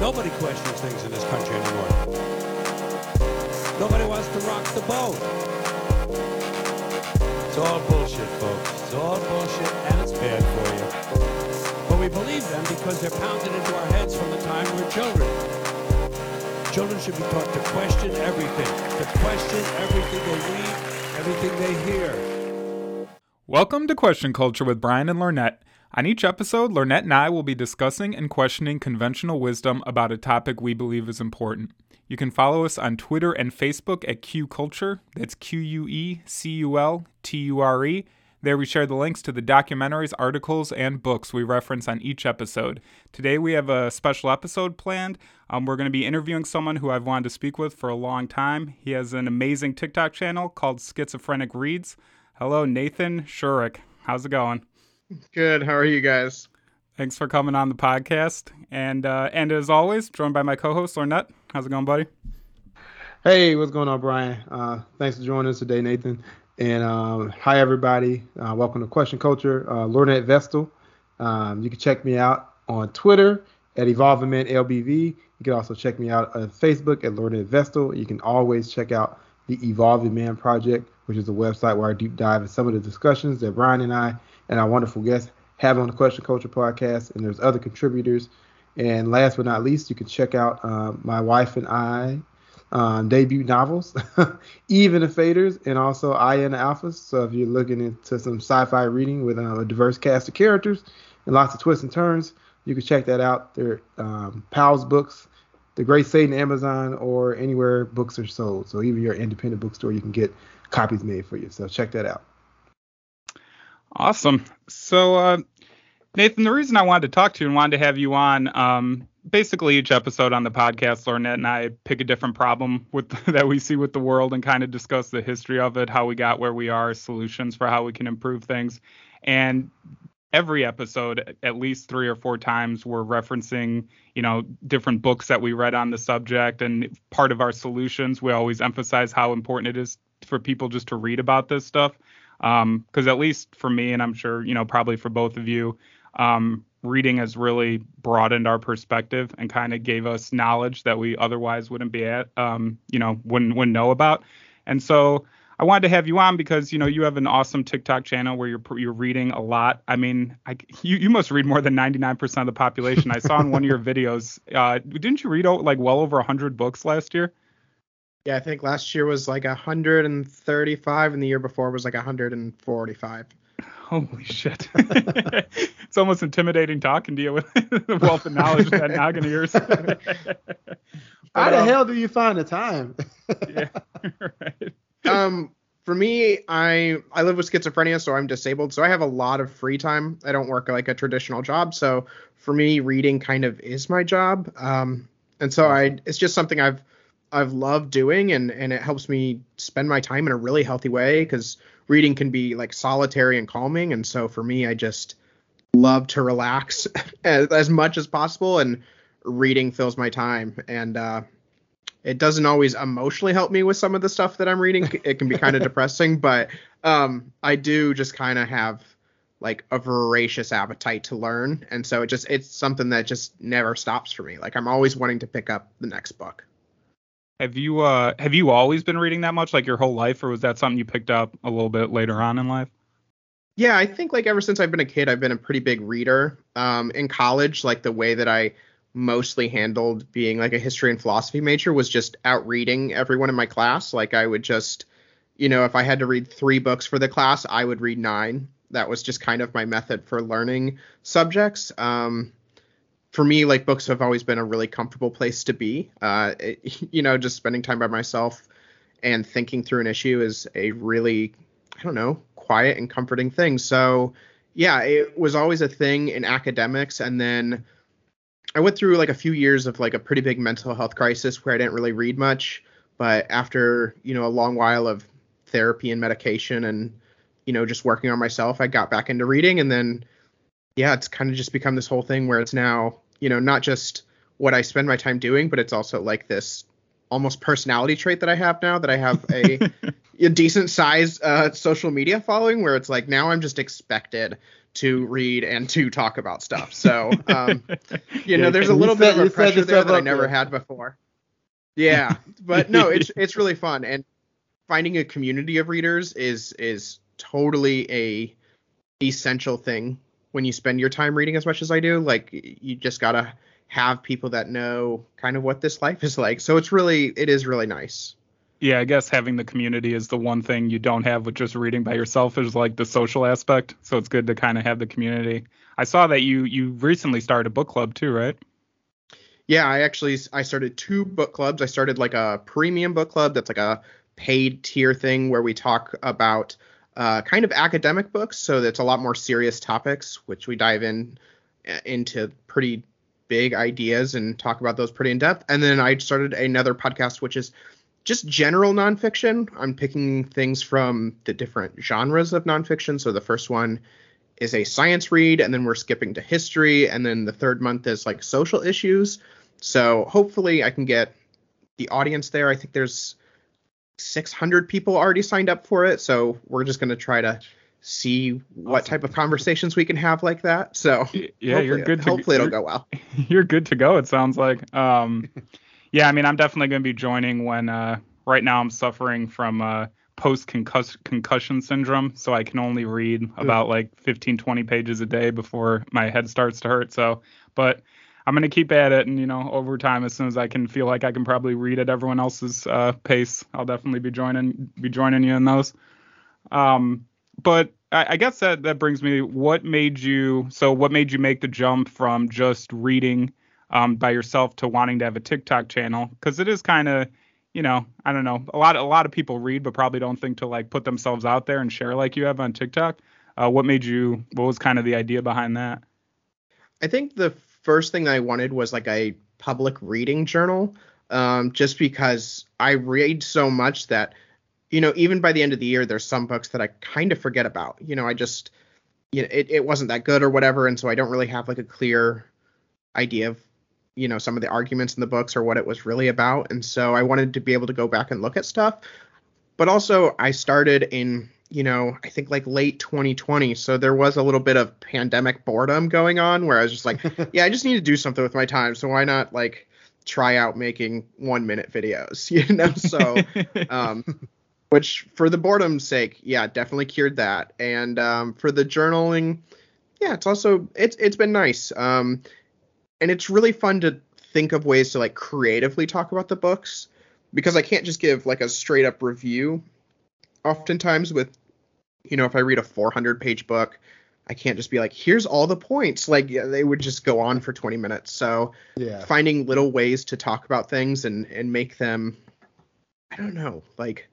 Nobody questions things in this country anymore. Nobody wants to rock the boat. It's all bullshit, folks. It's all bullshit, and it's bad for you. But we believe them because they're pounded into our heads from the time we're children. Children should be taught to question everything, to question everything they read, everything they hear. Welcome to Question Culture with Brian and Lornett. On each episode, Lornett and I will be discussing and questioning conventional wisdom about a topic we believe is important. You can follow us on Twitter and Facebook at Q Culture. That's Q U E C U L T U R E. There we share the links to the documentaries, articles, and books we reference on each episode. Today we have a special episode planned. Um, we're going to be interviewing someone who I've wanted to speak with for a long time. He has an amazing TikTok channel called Schizophrenic Reads. Hello, Nathan Shuherk. How's it going? Good. How are you guys? Thanks for coming on the podcast. And uh, and as always, joined by my co-host Lornett. How's it going, buddy? Hey, what's going on, Brian? Uh, thanks for joining us today, Nathan. And um, hi, everybody. Uh, welcome to Question Culture. Uh, Lornett Vestal. Um, you can check me out on Twitter at Evolving Man LBV. You can also check me out on Facebook at Lornett Vestal. You can always check out the Evolving Man Project, which is a website where I deep dive in some of the discussions that Brian and I and our wonderful guests have on the Question Culture podcast, and there's other contributors. And last but not least, you can check out uh, my wife and I um, debut novels, Eve and the Faders, and also I and the Alphas. So if you're looking into some sci-fi reading with uh, a diverse cast of characters and lots of twists and turns, you can check that out. They're um, Powell's Books, The Great Satan, Amazon, or anywhere books are sold. So even your independent bookstore, you can get copies made for you. So check that out. Awesome. So, uh, Nathan, the reason I wanted to talk to you and wanted to have you on, um, basically each episode on the podcast, Lornett and I pick a different problem with that we see with the world and kind of discuss the history of it, how we got where we are, solutions for how we can improve things. And every episode, at least three or four times, we're referencing, you know, different books that we read on the subject. And part of our solutions, we always emphasize how important it is for people just to read about this stuff because um, at least for me, and I'm sure you know probably for both of you, um, reading has really broadened our perspective and kind of gave us knowledge that we otherwise wouldn't be at, um, you know, wouldn't wouldn't know about. And so I wanted to have you on because you know you have an awesome TikTok channel where you're you're reading a lot. I mean, I, you you must read more than 99% of the population. I saw in one of your videos. Uh, didn't you read like well over 100 books last year? Yeah, I think last year was like 135, and the year before was like 145. Holy shit! it's almost intimidating talking to you with the wealth of knowledge that noggin of yours. How the um, hell do you find the time? yeah, right. Um, for me, I I live with schizophrenia, so I'm disabled, so I have a lot of free time. I don't work like a traditional job, so for me, reading kind of is my job. Um, and so I it's just something I've I've loved doing and and it helps me spend my time in a really healthy way because reading can be like solitary and calming and so for me I just love to relax as, as much as possible and reading fills my time and uh, it doesn't always emotionally help me with some of the stuff that I'm reading. It can be kind of depressing but um, I do just kind of have like a voracious appetite to learn and so it just it's something that just never stops for me. Like I'm always wanting to pick up the next book have you uh have you always been reading that much like your whole life or was that something you picked up a little bit later on in life? Yeah, I think like ever since I've been a kid I've been a pretty big reader. Um in college like the way that I mostly handled being like a history and philosophy major was just out reading everyone in my class. Like I would just you know, if I had to read 3 books for the class, I would read 9. That was just kind of my method for learning subjects. Um for me, like books have always been a really comfortable place to be. Uh, it, you know, just spending time by myself and thinking through an issue is a really, I don't know, quiet and comforting thing. So, yeah, it was always a thing in academics. And then I went through like a few years of like a pretty big mental health crisis where I didn't really read much. But after, you know, a long while of therapy and medication and, you know, just working on myself, I got back into reading. And then, yeah, it's kind of just become this whole thing where it's now, you know, not just what I spend my time doing, but it's also like this almost personality trait that I have now that I have a, a decent size uh, social media following where it's like now I'm just expected to read and to talk about stuff. So, um, you know, there's a little set- bit of a pressure there that I never had before. Yeah, but no, it's it's really fun, and finding a community of readers is is totally a essential thing when you spend your time reading as much as I do. Like, you just gotta have people that know kind of what this life is like. So it's really it is really nice. Yeah, I guess having the community is the one thing you don't have with just reading by yourself is like the social aspect. So it's good to kind of have the community. I saw that you you recently started a book club too, right? Yeah, I actually I started two book clubs. I started like a premium book club that's like a paid tier thing where we talk about uh, kind of academic books, so that's a lot more serious topics, which we dive in uh, into pretty big ideas and talk about those pretty in depth. And then I started another podcast, which is just general nonfiction. I'm picking things from the different genres of nonfiction. So the first one is a science read, and then we're skipping to history, and then the third month is like social issues. So hopefully I can get the audience there. I think there's 600 people already signed up for it, so we're just gonna try to see what Awesome. type of conversations we can have like that. So Yeah, you're good. To, hopefully it'll go well. you're good to go. It sounds like. Um, yeah, I mean, I'm definitely going to be joining when. Uh, right now, I'm suffering from uh, post concussion syndrome, so I can only read about like 15, 20 pages a day before my head starts to hurt. So, but I'm to keep at it, and you know, over time, as soon as I can feel like I can probably read at everyone else's uh, pace, I'll definitely be joining be joining you in those. Um, but I, I guess that that brings me. What made you? So, what made you make the jump from just reading um, by yourself to wanting to have a TikTok channel? Because it is kind of, you know, I don't know. A lot a lot of people read, but probably don't think to like put themselves out there and share like you have on TikTok. Uh, what made you? What was kind of the idea behind that? I think the first thing I wanted was like a public reading journal, um, just because I read so much that, you know, even by the end of the year, there's some books that I kind of forget about. You know, I just, you know, it, it wasn't that good or whatever, and so I don't really have like a clear idea of, you know, some of the arguments in the books or what it was really about, and so I wanted to be able to go back and look at stuff. But also, I started in you know, I think like late 2020. So there was a little bit of pandemic boredom going on where I was just like, yeah, I just need to do something with my time. So why not like try out making one minute videos, you know? So, um, which for the boredom's sake, yeah, definitely cured that. And um, for the journaling, yeah, it's also it's it's been nice. Um, and it's really fun to think of ways to like creatively talk about the books because I can't just give like a straight up review. Oftentimes with you know, if I read a 400 page book, I can't just be like, here's all the points. Like yeah, they would just go on for 20 minutes. So Yeah. finding little ways to talk about things and and make them, I don't know, like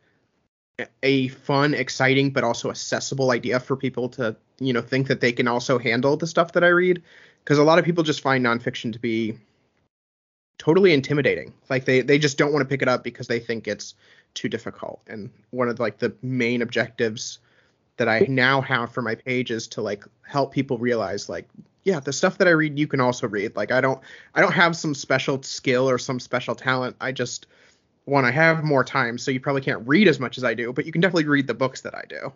a- a fun, exciting, but also accessible idea for people to you know think that they can also handle the stuff that I read. Because a lot of people just find nonfiction to be totally intimidating. Like they they just don't want to pick it up because they think it's too difficult. And one of like the main objectives that I now have for my page is to like help people realize like yeah the stuff that I read you can also read like I don't I don't have some special skill or some special talent I just one I have more time so you probably can't read as much as I do but you can definitely read the books that I do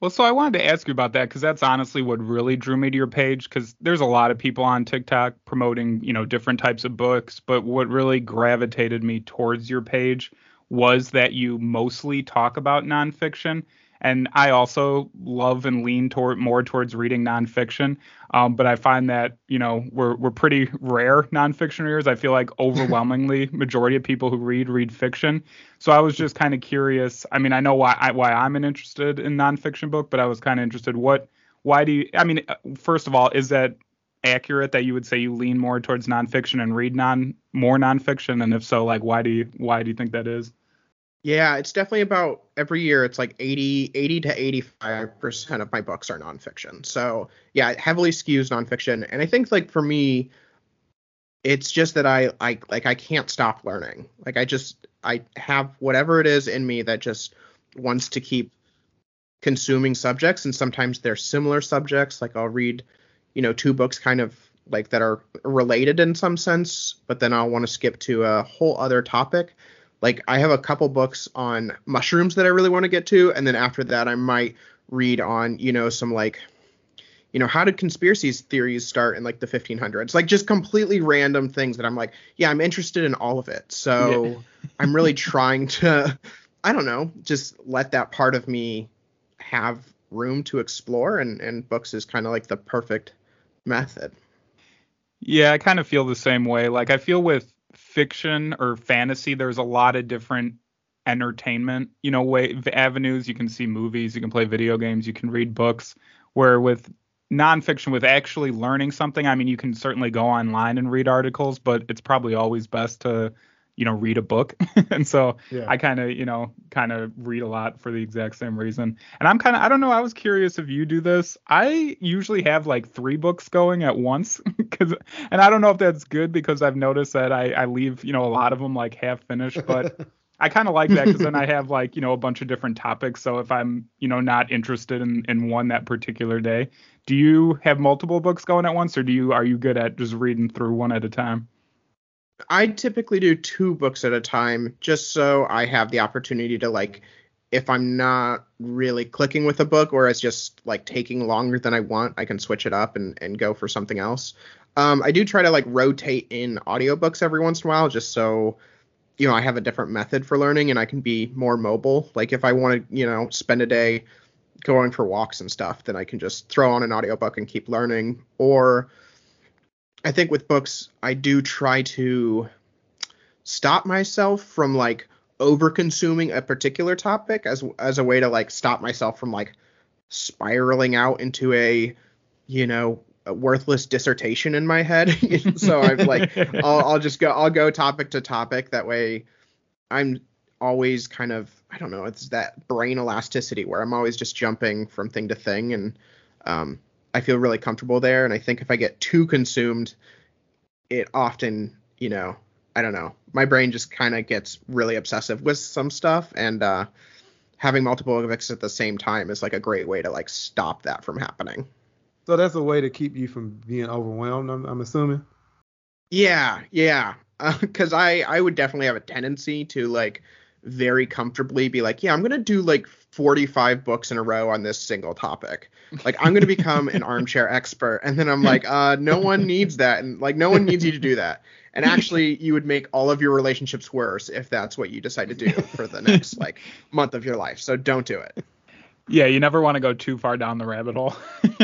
Well, so I wanted to ask you about that because that's honestly what really drew me to your page. Because there's a lot of people on TikTok promoting, you know, different types of books, but what really gravitated me towards your page was that you mostly talk about nonfiction. And I also love and lean toward more towards reading nonfiction. Um, but I find that you know we're we're pretty rare nonfiction readers. I feel like overwhelmingly majority of people who read read fiction. So I was just kind of curious. I mean, I know why I, why I'm an interested in nonfiction book, but I was kind of interested. What why do you? I mean, uh, first of all, is that accurate that you would say you lean more towards nonfiction and read non more nonfiction? And if so, like why do you why do you think that is? Yeah it's definitely about every year it's like 80 80 to 85 percent of my books are nonfiction. So yeah it heavily skews nonfiction. And I think like for me it's just that I I like I can't stop learning. Like I just I have whatever it is in me that just wants to keep consuming subjects and sometimes they're similar subjects. Like I'll read you know two books kind of like that are related in some sense but then I'll want to skip to a whole other topic like I have a couple books on mushrooms that I really want to get to and then after that I might read on you know some like you know, how did conspiracy theories start in like the 1500s? Like just completely random things that I'm like, yeah, I'm interested in all of it. So yeah. I'm really trying to, I don't know, just let that part of me have room to explore. And, and books is kind of like the perfect method. Yeah, I kind of feel the same way. Like I feel with fiction or fantasy, there's a lot of different entertainment, you know, way avenues. You can see movies, you can play video games, you can read books. Where with nonfiction with actually learning something, I mean, you can certainly go online and read articles, but it's probably always best to, you know, read a book. and so yeah. I kind of, you know, kind of read a lot for the exact same reason. And I'm kind of, I don't know, I was curious if you do this. I usually have like three books going at once, because, and I don't know if that's good because I've noticed that I, I leave, you know, a lot of them like half finished, but. I kind of like that because then I have like you know a bunch of different topics. So if I'm you know not interested in in one that particular day, do you have multiple books going at once, or do you are you good at just reading through one at a time? I typically do two books at a time, just so I have the opportunity to like if I'm not really clicking with a book or it's just like taking longer than I want, I can switch it up and, and go for something else. Um, I do try to like rotate in audiobooks every once in a while just so you know, I have a different method for learning and I can be more mobile. Like if I want to, you know, spend a day going for walks and stuff, then I can just throw on an audiobook and keep learning. Or I think with books, I do try to stop myself from like over consuming a particular topic as as a way to like stop myself from like spiraling out into a you know a worthless dissertation in my head. so I'm like, I'll, I'll just go, I'll go topic to topic. That way, I'm always kind of, I don't know, it's that brain elasticity where I'm always just jumping from thing to thing, and um, I feel really comfortable there. And I think if I get too consumed, it often, you know, I don't know, my brain just kind of gets really obsessive with some stuff, and uh, having multiple books at the same time is like a great way to like stop that from happening. So that's a way to keep you from being overwhelmed. I'm, I'm assuming. Yeah, yeah. Because uh, I I would definitely have a tendency to like very comfortably be like, yeah, I'm gonna do like 45 books in a row on this single topic. Like I'm gonna become an armchair expert, and then I'm like, uh, no one needs that, and like no one needs you to do that. And actually, you would make all of your relationships worse if that's what you decide to do for the next like month of your life. So don't do it. Yeah, you never want to go too far down the rabbit hole.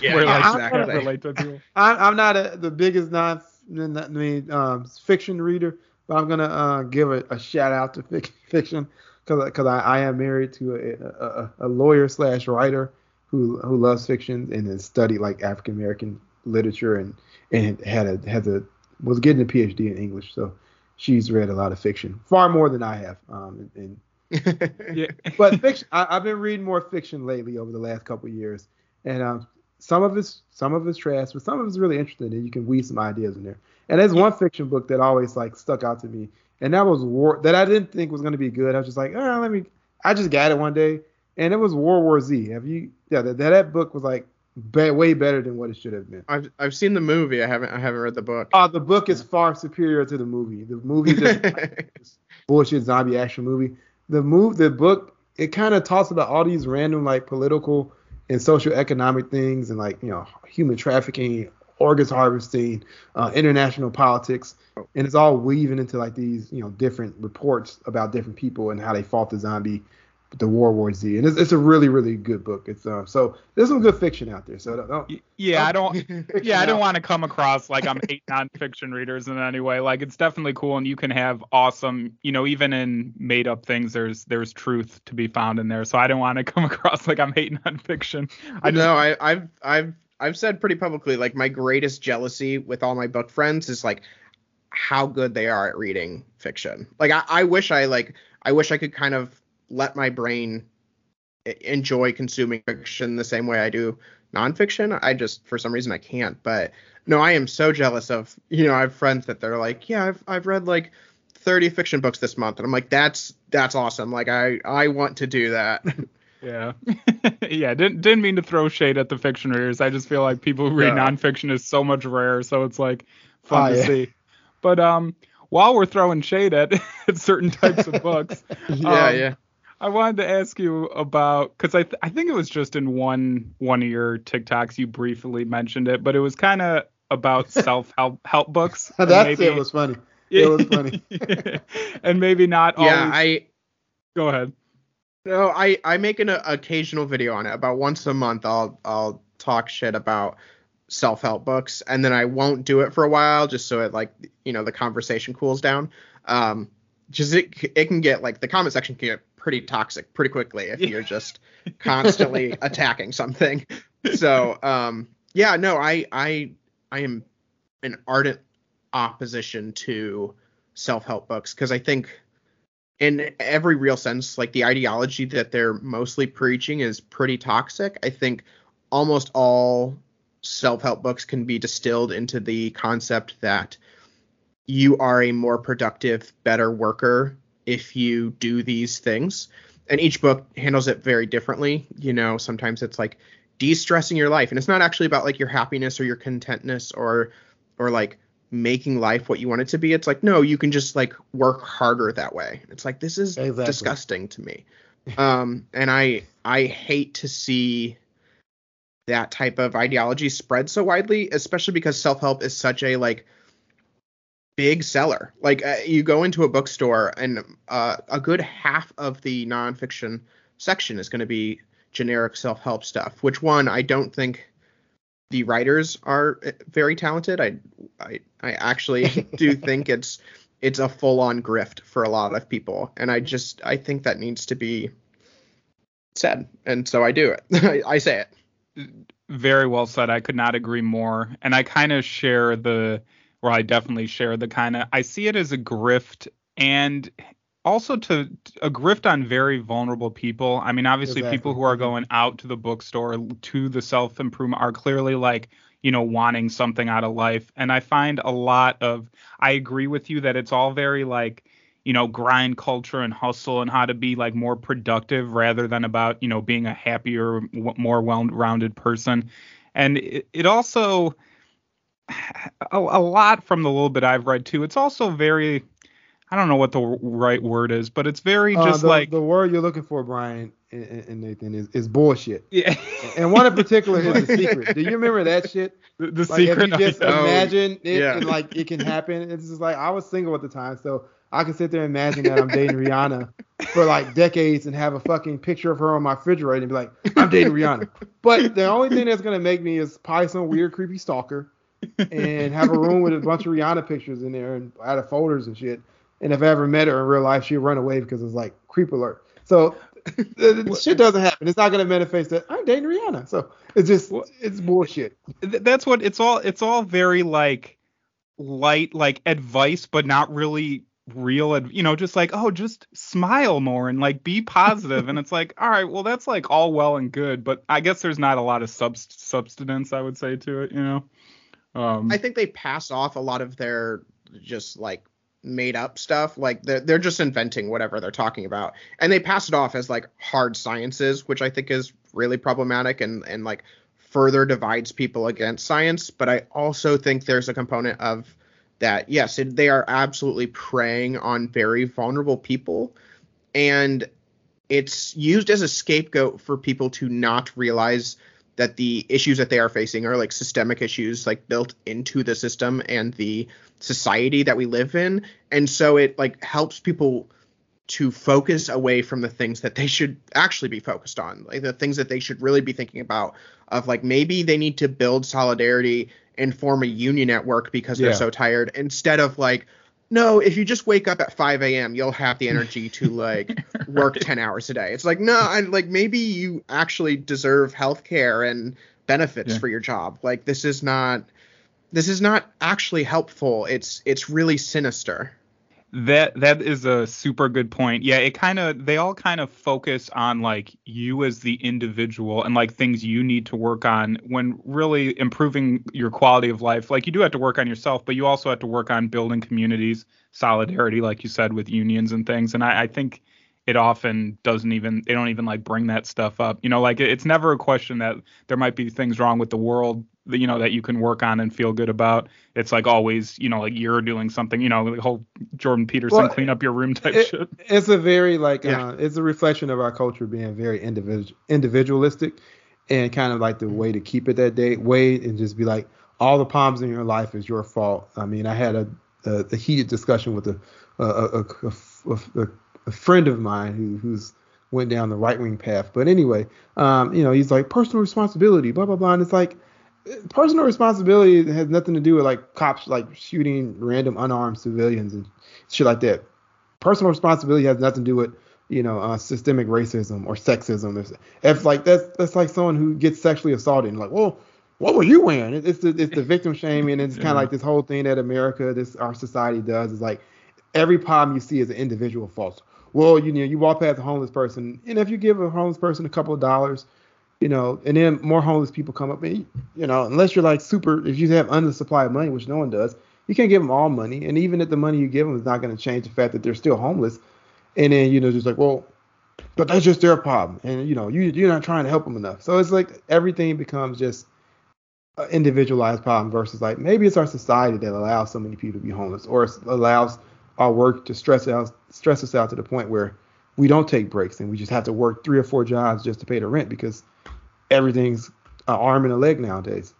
yeah, where, like, exactly. Relate to people. I, am not a, the biggest non, I mean, um, fiction reader, but I'm gonna uh, give a, a, shout out to fic- fiction because because I, I, am married to a, a, a lawyer slash writer who who loves fiction and has studied like African American literature and and had a has a was getting a PhD in English, so she's read a lot of fiction, far more than I have. Um, and, and yeah. But fiction, I, have been reading more fiction lately over the last couple years, and um, some of it's some of it's trash, but some of it's really interesting, and you can weave some ideas in there. And there's one fiction book that always like stuck out to me, and that was war that I didn't think was going to be good. I was just like, oh, let me. I just got it one day, and it was World War Z. Have you? Yeah, that that book was like be, way better than what it should have been. I've I've seen the movie. I haven't I haven't read the book. Oh, uh, the book is far superior to the movie. The movie just bullshit zombie action movie the move the book it kind of talks about all these random like political and social economic things and like you know human trafficking organs harvesting uh, international politics and it's all weaving into like these you know different reports about different people and how they fought the zombie the World War Z, and it's, it's a really really good book. It's um so there's some good fiction out there. So don't, yeah, don't, I don't yeah I don't want to come across like I'm hate nonfiction readers in any way. Like it's definitely cool, and you can have awesome you know even in made up things there's there's truth to be found in there. So I don't want to come across like I'm hating nonfiction. I know I I've I've I've said pretty publicly like my greatest jealousy with all my book friends is like how good they are at reading fiction. Like I, I wish I like I wish I could kind of let my brain enjoy consuming fiction the same way I do nonfiction. I just for some reason I can't. But no, I am so jealous of you know I have friends that they're like, yeah, I've I've read like 30 fiction books this month, and I'm like, that's that's awesome. Like I I want to do that. Yeah. yeah, didn't didn't mean to throw shade at the fiction readers. I just feel like people who read yeah. nonfiction is so much rarer, so it's like fun oh, to yeah. see. But um while we're throwing shade at, at certain types of books, yeah, um, yeah. I wanted to ask you about because I th- I think it was just in one one of your TikToks you briefly mentioned it, but it was kind of about self help help books. That's maybe, it was funny. It was funny. and maybe not. Yeah, always... I. Go ahead. No, I I make an occasional video on it. About once a month, I'll I'll talk shit about self help books, and then I won't do it for a while, just so it like you know the conversation cools down. Um, just it it can get like the comment section can get pretty toxic pretty quickly if you're just constantly attacking something. So um yeah, no, I I I am an ardent opposition to self-help books because I think in every real sense like the ideology that they're mostly preaching is pretty toxic. I think almost all self-help books can be distilled into the concept that you are a more productive, better worker if you do these things. And each book handles it very differently. You know, sometimes it's like de-stressing your life and it's not actually about like your happiness or your contentness or or like making life what you want it to be. It's like no, you can just like work harder that way. It's like this is exactly. disgusting to me. Um and I I hate to see that type of ideology spread so widely, especially because self-help is such a like big seller. Like uh, you go into a bookstore and uh, a good half of the nonfiction section is going to be generic self-help stuff. Which one I don't think the writers are uh, very talented. I I, I actually do think it's it's a full-on grift for a lot of people, and I just I think that needs to be said, and so I do it. I, I say it. Very well said. I could not agree more, and I kind of share the where I definitely share the kind of I see it as a grift and also to a grift on very vulnerable people. I mean, obviously exactly. people who are going out to the bookstore to the self improvement are clearly like, you know, wanting something out of life. And I find a lot of I agree with you that it's all very like you know grind culture and hustle and how to be like more productive rather than about you know being a happier more well-rounded person and it, it also a, a lot from the little bit I've read too. It's also very I don't know what the right word is, but it's very uh, just the, like the word you're looking for, Brian and, and Nathan, is, is bullshit. Yeah. and one in particular is the secret. Do you remember that shit? The, the like, secret. If you just imagine it yeah. and like it can happen. It's just like I was single at the time, so I can sit there and imagine that I'm dating Rihanna for like decades and have a fucking picture of her on my refrigerator and be like, I'm dating Rihanna. But the only thing that's gonna make me is probably some weird creepy stalker and have a room with a bunch of Rihanna pictures in there and out of folders and shit. And if I ever met her in real life, she'd run away because it's like creep alert. So the, shit doesn't happen. It's not gonna manifest that I'm dating Rihanna. So it's just it's bullshit. That's what it's all. It's all very like light like advice, but not really real. And You know, just like oh, just smile more and like be positive. and it's like all right, well that's like all well and good, but I guess there's not a lot of subst- substance I would say to it. You know. Um, I think they pass off a lot of their just like made up stuff. Like they're they're just inventing whatever they're talking about, and they pass it off as like hard sciences, which I think is really problematic and and like further divides people against science. But I also think there's a component of that. Yes, it, they are absolutely preying on very vulnerable people, and it's used as a scapegoat for people to not realize that the issues that they are facing are like systemic issues like built into the system and the society that we live in. And so it like helps people to focus away from the things that they should actually be focused on like the things that they should really be thinking about of like maybe they need to build solidarity and form a union at work because they're so tired instead of like no, if you just wake up at 5 a.m., you'll have the energy to like work 10 hours a day. It's like, no, I like maybe you actually deserve health care and benefits yeah. for your job. Like this is not this is not actually helpful. It's it's really sinister. That that is a super good point. Yeah, it kind of they all kind of focus on like you as the individual and like things you need to work on when really improving your quality of life. Like you do have to work on yourself, but you also have to work on building communities, solidarity, like you said, with unions and things. And I, I think it often doesn't even they don't even like bring that stuff up. You know, like it's never a question that there might be things wrong with the world you know that you can work on and feel good about. It's like always, you know, like you're doing something, you know, the whole Jordan Peterson well, clean up your room type it, shit. It's a very like yeah. uh, it's a reflection of our culture being very individual individualistic and kind of like the way to keep it that day way and just be like all the problems in your life is your fault. I mean, I had a a, a heated discussion with a a, a, a, a friend of mine who who's went down the right wing path. But anyway, um, you know, he's like personal responsibility, blah blah blah, and it's like personal responsibility has nothing to do with like cops like shooting random unarmed civilians and shit like that. Personal responsibility has nothing to do with you know uh, systemic racism or sexism. If, if like that's that's like someone who gets sexually assaulted, and like, well, what were you wearing? It's the it's the victim shaming, and it's kind of like this whole thing that America, this our society does is like every problem you see is an individual fault well, you know, you walk past a homeless person, and if you give a homeless person a couple of dollars, you know, and then more homeless people come up, and you know, unless you're like super, if you have under supply of money, which no one does, you can't give them all money, and even if the money you give them is not going to change the fact that they're still homeless, and then you know, just like, well, but that's just their problem, and you know, you you're not trying to help them enough, so it's like everything becomes just an individualized problem versus like maybe it's our society that allows so many people to be homeless, or allows our work to stress out stress us out to the point where we don't take breaks and we just have to work three or four jobs just to pay the rent because everything's an arm and a leg nowadays.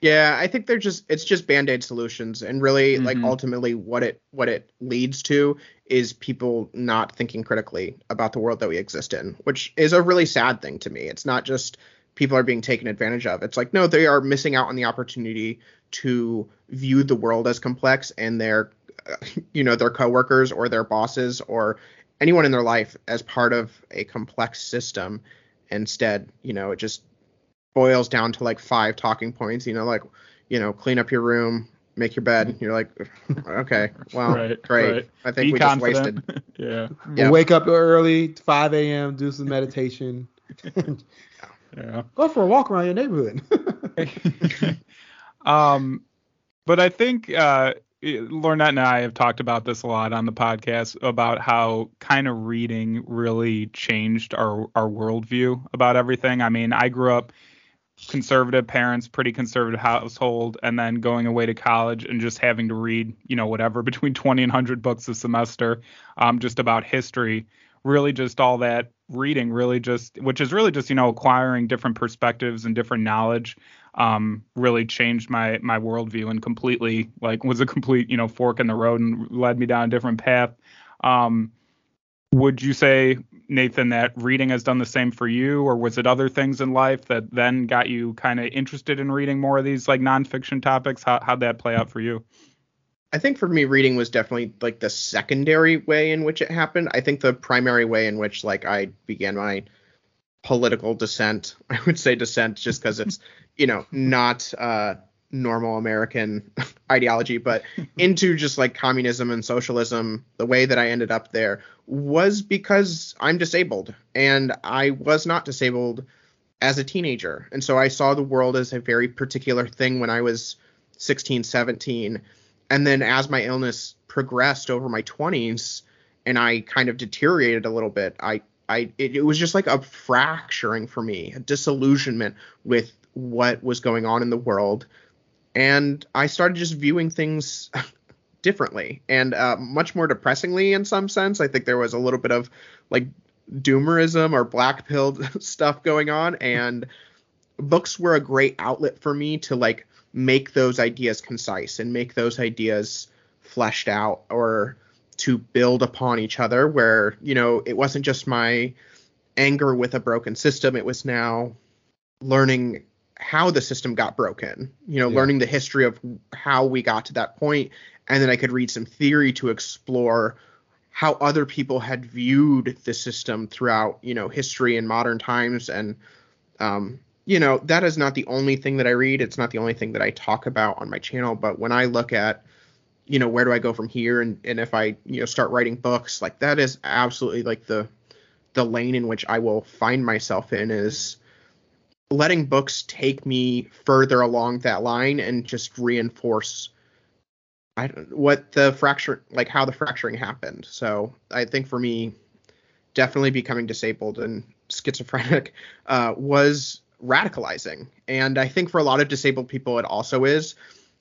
Yeah, I think they're just it's just band-aid solutions and really mm-hmm. like ultimately what it what it leads to is people not thinking critically about the world that we exist in, which is a really sad thing to me. It's not just people are being taken advantage of. It's like no, they are missing out on the opportunity to view the world as complex and they're you know their coworkers or their bosses or anyone in their life as part of a complex system instead you know it just boils down to like five talking points you know like you know clean up your room make your bed you're like okay well right, great. right. i think Be we confident. just wasted yeah. We'll wake up early 5 a.m do some meditation. Yeah. Go for a walk around your neighborhood. Um but i think uh Lornett and I have talked about this a lot on the podcast about how kind of reading really changed our our worldview about everything. I mean, I grew up conservative parents, pretty conservative household, and then going away to college and just having to read, you know, whatever between 20 and 100 books a semester, um, just about history. Really, just all that reading, really just, which is really just, you know, acquiring different perspectives and different knowledge um, really changed my my worldview and completely like was a complete you know fork in the road and led me down a different path. Um, would you say Nathan that reading has done the same for you, or was it other things in life that then got you kind of interested in reading more of these like nonfiction topics? How how'd that play out for you? I think for me, reading was definitely like the secondary way in which it happened. I think the primary way in which like I began my political dissent, I would say dissent just because it's you know, not uh, normal American ideology, but into just like communism and socialism, the way that I ended up there was because I'm disabled and I was not disabled as a teenager. And so I saw the world as a very particular thing when I was 16, 17. And then as my illness progressed over my 20s and I kind of deteriorated a little bit, I I it, it was just like a fracturing for me, a disillusionment with what was going on in the world and i started just viewing things differently and uh, much more depressingly in some sense. I think there was a little bit of like doomerism or black pilled stuff going on and books were a great outlet for me to like make those ideas concise and make those ideas fleshed out or to build upon each other where you know it wasn't just my anger with a broken system. It was now learning how the system got broken, you know, yeah. learning the history of how we got to that point, and then I could read some theory to explore how other people had viewed the system throughout, you know, history and modern times and um, you know, that is not the only thing that I read. It's not the only thing that I talk about on my channel, but when I look at you know, where do I go from here and and if I, you know, start writing books, like that is absolutely like the the lane in which I will find myself in is letting books take me further along that line and just reinforce I don't what the fracture like how the fracturing happened. So I think for me definitely becoming disabled and schizophrenic uh, was radicalizing. And I think for a lot of disabled people, it also is.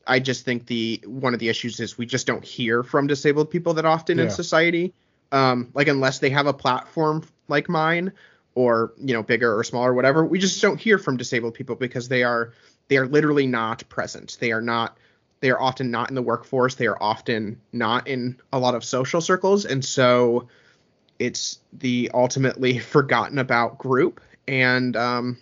I just think the one of the issues is we just don't hear from disabled people that often Yeah. in society. Um, like unless they have a platform like mine, or you know bigger or smaller, whatever, we just don't hear from disabled people because they are they are literally not present. They are not. They are often not in the workforce. They are often not in a lot of social circles, and so it's the ultimately forgotten about group. And um,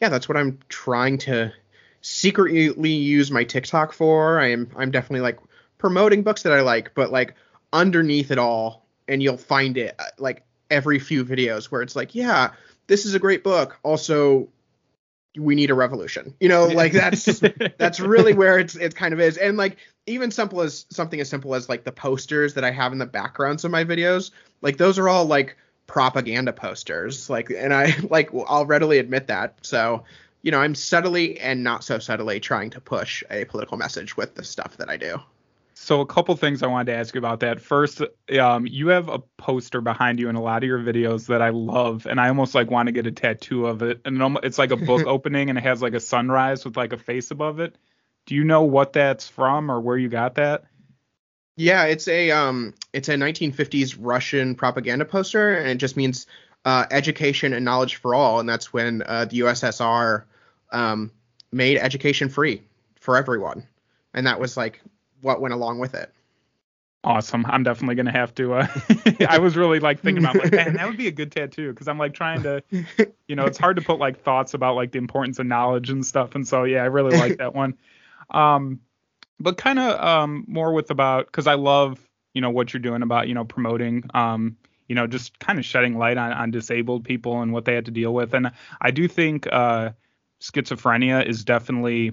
yeah, that's what I'm trying to secretly use my TikTok for. I am I'm definitely like promoting books that I like, but like underneath it all, and you'll find it uh, like every few videos where it's like, yeah, this is a great book. Also, we need a revolution. You know, like that's that's really where it's it kind of is. And like even simple as something as simple as like the posters that I have in the backgrounds of my videos, like those are all like propaganda posters. Like and I like I'll readily admit that. So, you know, I'm subtly and not so subtly trying to push a political message with the stuff that I do. So a couple things I wanted to ask you about that. First, um, you have a poster behind you in a lot of your videos that I love, and I almost like want to get a tattoo of it. And it's like a book opening, and it has like a sunrise with like a face above it. Do you know what that's from or where you got that? Yeah, it's a um it's a 1950s Russian propaganda poster and it just means uh, education and knowledge for all and that's when uh, the USSR um made education free for everyone. And that was like what went along with it. Awesome. I'm definitely gonna have to. Uh, I was really like thinking about like, man, that would be a good tattoo because I'm like trying to, you know, it's hard to put like thoughts about like the importance of knowledge and stuff. And so yeah, I really like that one. Um, but kind of um more with about because I love you know what you're doing about you know promoting um you know just kind of shedding light on on disabled people and what they had to deal with. And I do think uh schizophrenia is definitely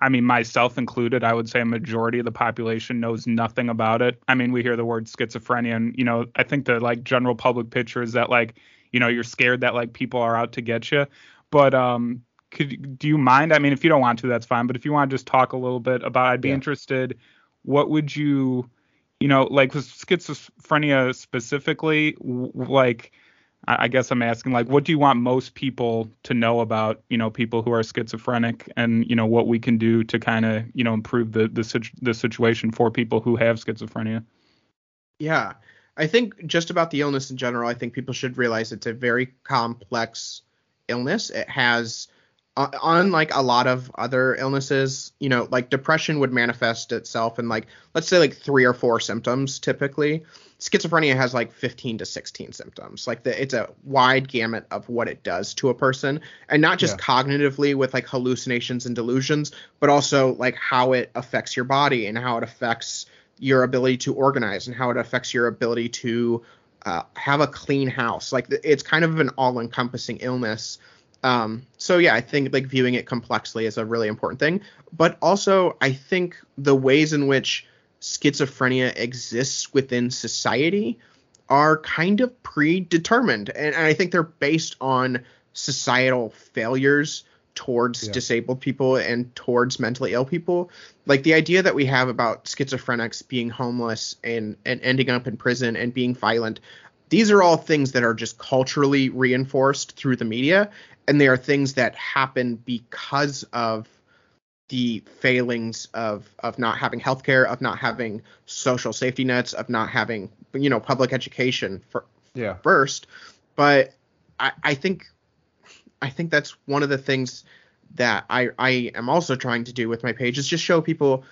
I mean, myself included, I would say a majority of the population knows nothing about it. I mean, we hear the word schizophrenia, and you know, I think the like general public picture is that like, you know, you're scared that like people are out to get you. But um, could do you mind? I mean, if you don't want to, that's fine. But if you want to just talk a little bit about, I'd be Yeah. interested. What would you, you know, like with schizophrenia specifically, w- like. I guess I'm asking, like, what do you want most people to know about, you know, people who are schizophrenic, and you know what we can do to kind of, you know, improve the the, the situation for people who have schizophrenia. Yeah. I think just about the illness in general, I think people should realize it's a very complex illness. It has, uh, unlike a lot of other illnesses, you know, like depression would manifest itself in like, let's say like three or four symptoms typically. Schizophrenia has like 15 to 16 symptoms. Like the, it's a wide gamut of what it does to a person, and not just Yeah. cognitively with like hallucinations and delusions, but also like how it affects your body and how it affects your ability to organize and how it affects your ability to uh, have a clean house. Like it's kind of an all-encompassing illness. Um, so yeah, I think like viewing it complexly is a really important thing. But also, I think the ways in which schizophrenia exists within society are kind of predetermined, and, and I think they're based on societal failures towards Yeah. disabled people and towards mentally ill people like the idea that we have about schizophrenics being homeless and and ending up in prison and being violent these are all things that are just culturally reinforced through the media and they are things that happen because of the failings of of not having healthcare of not having social safety nets of not having you know public education for Yeah. first but I, I think I think that's one of the things that I I am also trying to do with my page is just show people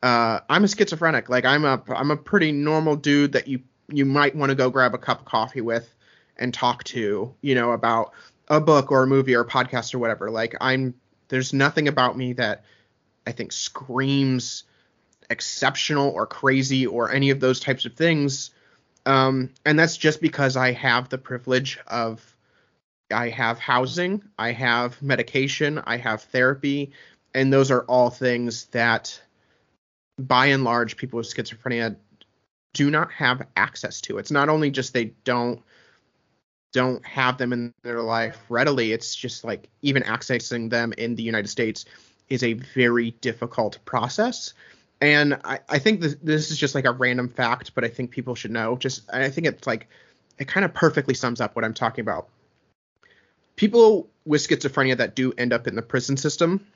uh, I'm a schizophrenic like I'm a I'm a pretty normal dude that you you might want to go grab a cup of coffee with and talk to you know about a book or a movie or a podcast or whatever. Like I'm there's nothing about me that I think screams exceptional or crazy or any of those types of things. Um, and that's just because I have the privilege of I have housing, I have medication, I have therapy, and those are all things that, by and large, people with schizophrenia do not have access to. It's not only just they don't don't have them in their life readily. It's just like even accessing them in the United States is a very difficult process. And I, I think this, this is just like a random fact, but I think people should know. Just I think it's like it kind of perfectly sums up what I'm talking about. People with schizophrenia that do end up in the prison system,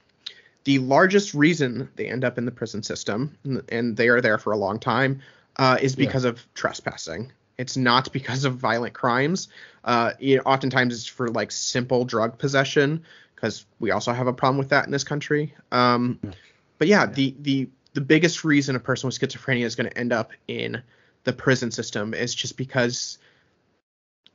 the largest reason they end up in the prison system, and they are there for a long time, uh, is because yeah. of trespassing. It's not because of violent crimes. Uh, know, oftentimes it's for like simple drug possession, because we also have a problem with that in this country. Um, yeah. But yeah, yeah, the the the biggest reason a person with schizophrenia is going to end up in the prison system is just because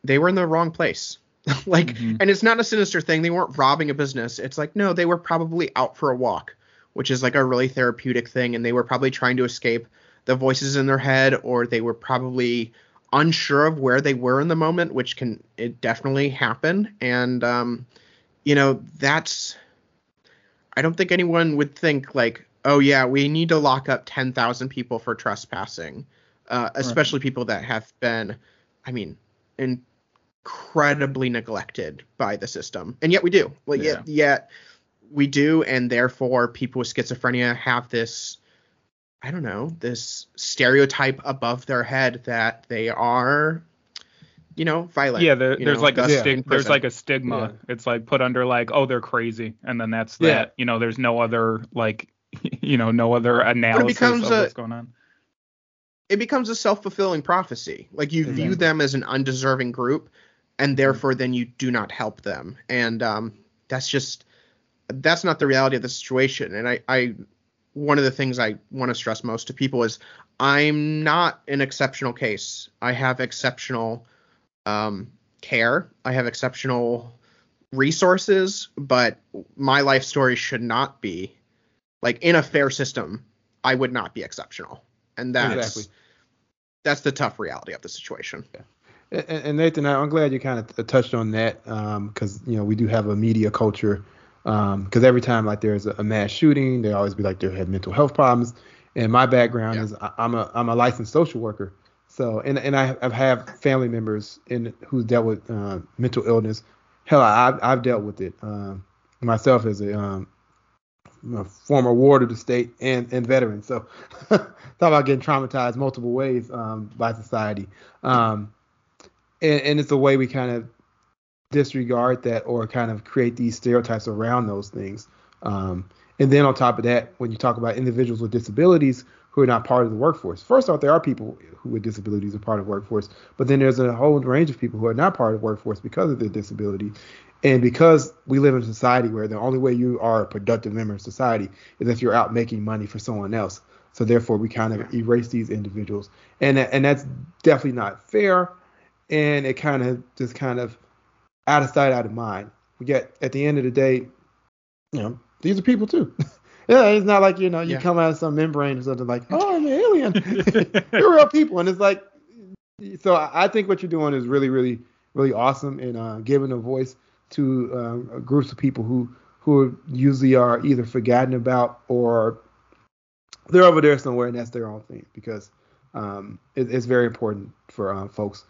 they were in the wrong place. like, mm-hmm. and it's not a sinister thing. They weren't robbing a business. It's like, no, they were probably out for a walk, which is like a really therapeutic thing. And they were probably trying to escape the voices in their head, or they were probably unsure of where they were in the moment, which can it definitely happen. And, um, you know, that's, I don't think anyone would think like, oh yeah, we need to lock up 10,000 people for trespassing, uh, especially right. people that have been, I mean, incredibly neglected by the system, and yet we do. Well, yeah. yet, yet we do, and therefore people with schizophrenia have this. I don't know this stereotype above their head that they are you know, violent. Yeah, the, there's know, like a stig- there's like a stigma. Yeah. It's like put under like, oh, they're crazy, and then that's yeah. that. You know, there's no other like, you know, no other analysis of a, what's going on. It becomes a self fulfilling prophecy. Like you mm-hmm. view them as an undeserving group, and mm-hmm. therefore then you do not help them and um, that's just that's not the reality of the situation and I, I one of the things i want to stress most to people is i'm not an exceptional case i have exceptional um, care i have exceptional resources but my life story should not be like in a fair system i would not be exceptional and that's exactly. that's the tough reality of the situation yeah. And, and Nathan, I'm glad you kind of touched on that because um, you know we do have a media culture. Because um, every time like there's a, mass shooting, they always be like they have mental health problems. And my background yeah. is I'm a I'm a licensed social worker. So and and I, have have family members in who's dealt with uh, mental illness. Hell, I've I've dealt with it um, myself as a, um, a former ward of the state and and veteran. So talk about getting traumatized multiple ways um, by society. Um, and, and it's a way we kind of disregard that or kind of create these stereotypes around those things. Um, and then on top of that, when you talk about individuals with disabilities who are not part of the workforce, first off, there are people who with disabilities are part of the workforce, but then there's a whole range of people who are not part of the workforce because of their disability. And because we live in a society where the only way you are a productive member of society is if you're out making money for someone else. So therefore, we kind of erase these individuals, and and that's definitely not fair and it kind of just kind of out of sight, out of mind. We get at the end of the day, you know, these are people too. yeah, it's not like you know you yeah. come out of some membrane or something like, oh, I'm an alien. You're real people, and it's like, so I think what you're doing is really, really, really awesome in uh, giving a voice to uh, groups of people who who usually are either forgotten about or they're over there somewhere and that's their own thing because um, it, it's very important for uh, folks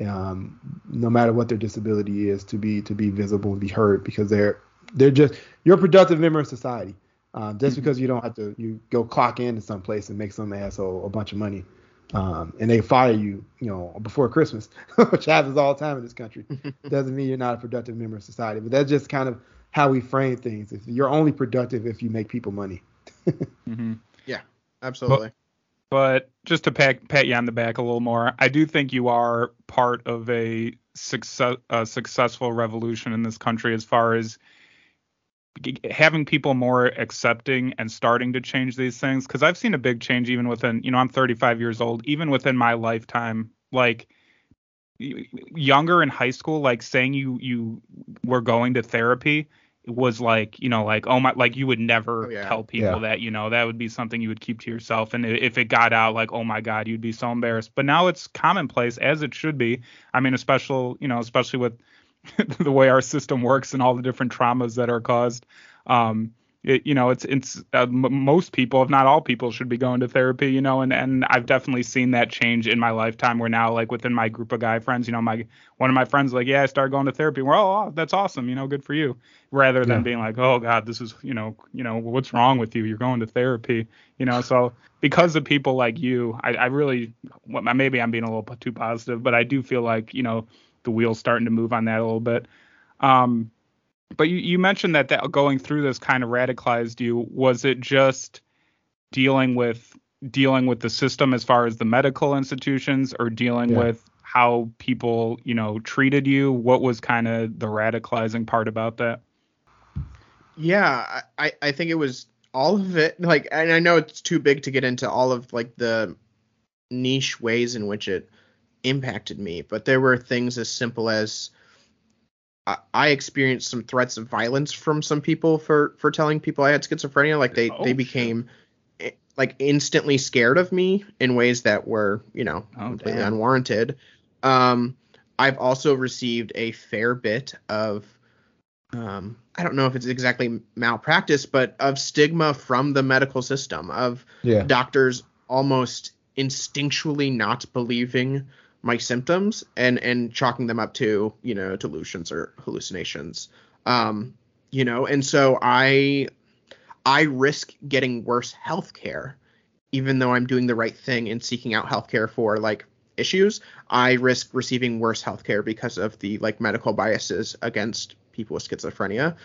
um, no matter what their disability is, to be to be visible and be heard because they're they're just you're a productive member of society. Um, just mm-hmm. because you don't have to you go clock in to some place and make some asshole a bunch of money, um, and they fire you, you know, before Christmas, which happens all the time in this country, doesn't mean you're not a productive member of society. But that's just kind of how we frame things. If you're only productive if you make people money. mm-hmm. Yeah, absolutely. Well, but just to pat, pat you on the back a little more, I do think you are part of a success a successful revolution in this country as far as having people more accepting and starting to change these things. Because I've seen a big change even within you know I'm 35 years old even within my lifetime. Like younger in high school like saying you you were going to therapy was like you know like oh my like you would never oh, yeah. tell people yeah. that you know that would be something you would keep to yourself and if it got out like oh my god you'd be so embarrassed but now it's commonplace as it should be i mean especially you know especially with the way our system works and all the different traumas that are caused um it, you know, it's it's uh, m- most people, if not all people, should be going to therapy. You know, and and I've definitely seen that change in my lifetime. Where now, like within my group of guy friends, you know, my one of my friends like, yeah, I started going to therapy. Well, oh, that's awesome. You know, good for you. Rather than Yeah. being like, oh God, this is you know, you know, what's wrong with you? You're going to therapy. You know, so because of people like you, I, I really, well, maybe I'm being a little too positive, but I do feel like you know the wheels starting to move on that a little bit. Um, but you, you mentioned that, that going through this kind of radicalized you. Was it just dealing with dealing with the system as far as the medical institutions, or dealing Yeah. with how people you know treated you? What was kind of the radicalizing part about that? Yeah, I, I- I think it was all of it. Like, and I know it's too big to get into all of like the niche ways in which it impacted me, but there were things as simple as I, I experienced some threats of violence from some people for for telling people I had schizophrenia. Like they Oh, they became eh, like instantly scared of me in ways that were you know Oh, completely damn. unwarranted. Um, I've also received a fair bit of um, I don't know if it's exactly malpractice, but of stigma from the medical system of Yeah. doctors almost instinctually not believing my symptoms and and chalking them up to you know delusions or hallucinations. Um you know and so i i risk getting worse health care even though i'm doing the right thing in seeking out health care for like issues i risk receiving worse health care because of the like medical biases against people with schizophrenia.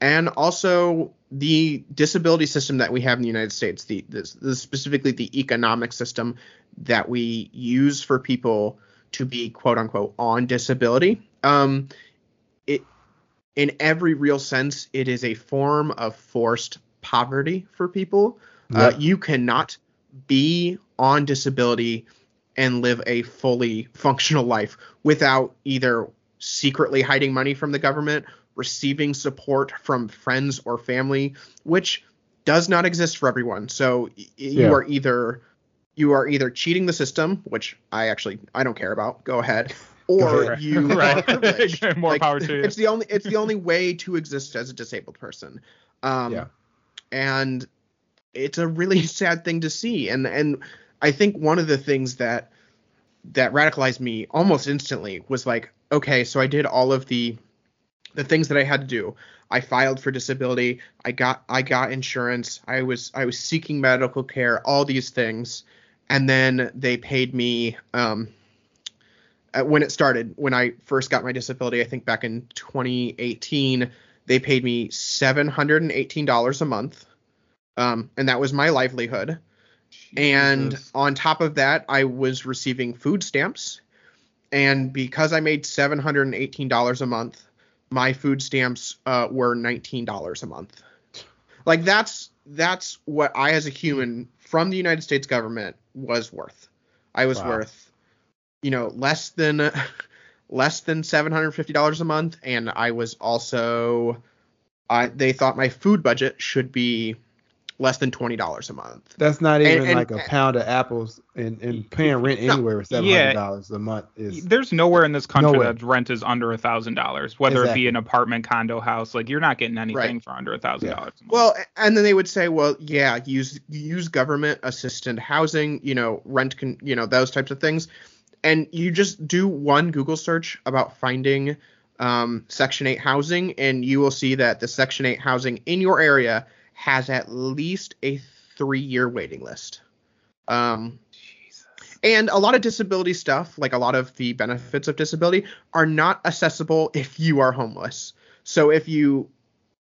And also the disability system that we have in the United States, the, the, the specifically the economic system that we use for people to be quote unquote on disability. Um, it in every real sense, it is a form of forced poverty for people. Uh, you cannot be on disability and live a fully functional life without either secretly hiding money from the government, receiving support from friends or family, which does not exist for everyone. So y- you Yeah. are either you are either cheating the system, which I actually I don't care about. Go ahead. Or ahead. you are Right. privileged. More Like, power to you. It's the only it's the only way to exist as a disabled person. Um, Yeah. and it's a really sad thing to see and and i think one of the things that that radicalized me almost instantly was like okay so i did all of the the things that i had to do. I filed for disability. I got i got insurance. I was i was seeking medical care all these things. And then they paid me um when it started when i first got my disability i think back in 2018 they paid me $718 a month. Um, and that was my livelihood. And on top of that, I was receiving food stamps. And because I made $718 a month, my food stamps uh, were $19 a month. Like that's that's what I as a human from the United States government was worth. I was Wow. worth, you know, less than less than $750 a month and I was also I they thought my food budget should be less than $20 a month. That's not even and- like a pound of apples, and, and paying rent No. anywhere with seven Yeah. hundred dollars a month is There's nowhere in this country Nowhere. that rent is under a thousand dollars, whether it be an apartment, condo, house. Like you're not getting anything Right. for under a thousand Yeah. dollars. Well, and then they would say, well, yeah, use use government assisted housing, you know, rent can, you know, those types of things. And you just do one Google search about finding um, Section 8 housing, and you will see that the Section 8 housing in your area has at least a three year waiting list. Um, and a lot of disability stuff, like a lot of the benefits of disability, are not accessible if you are homeless. So if you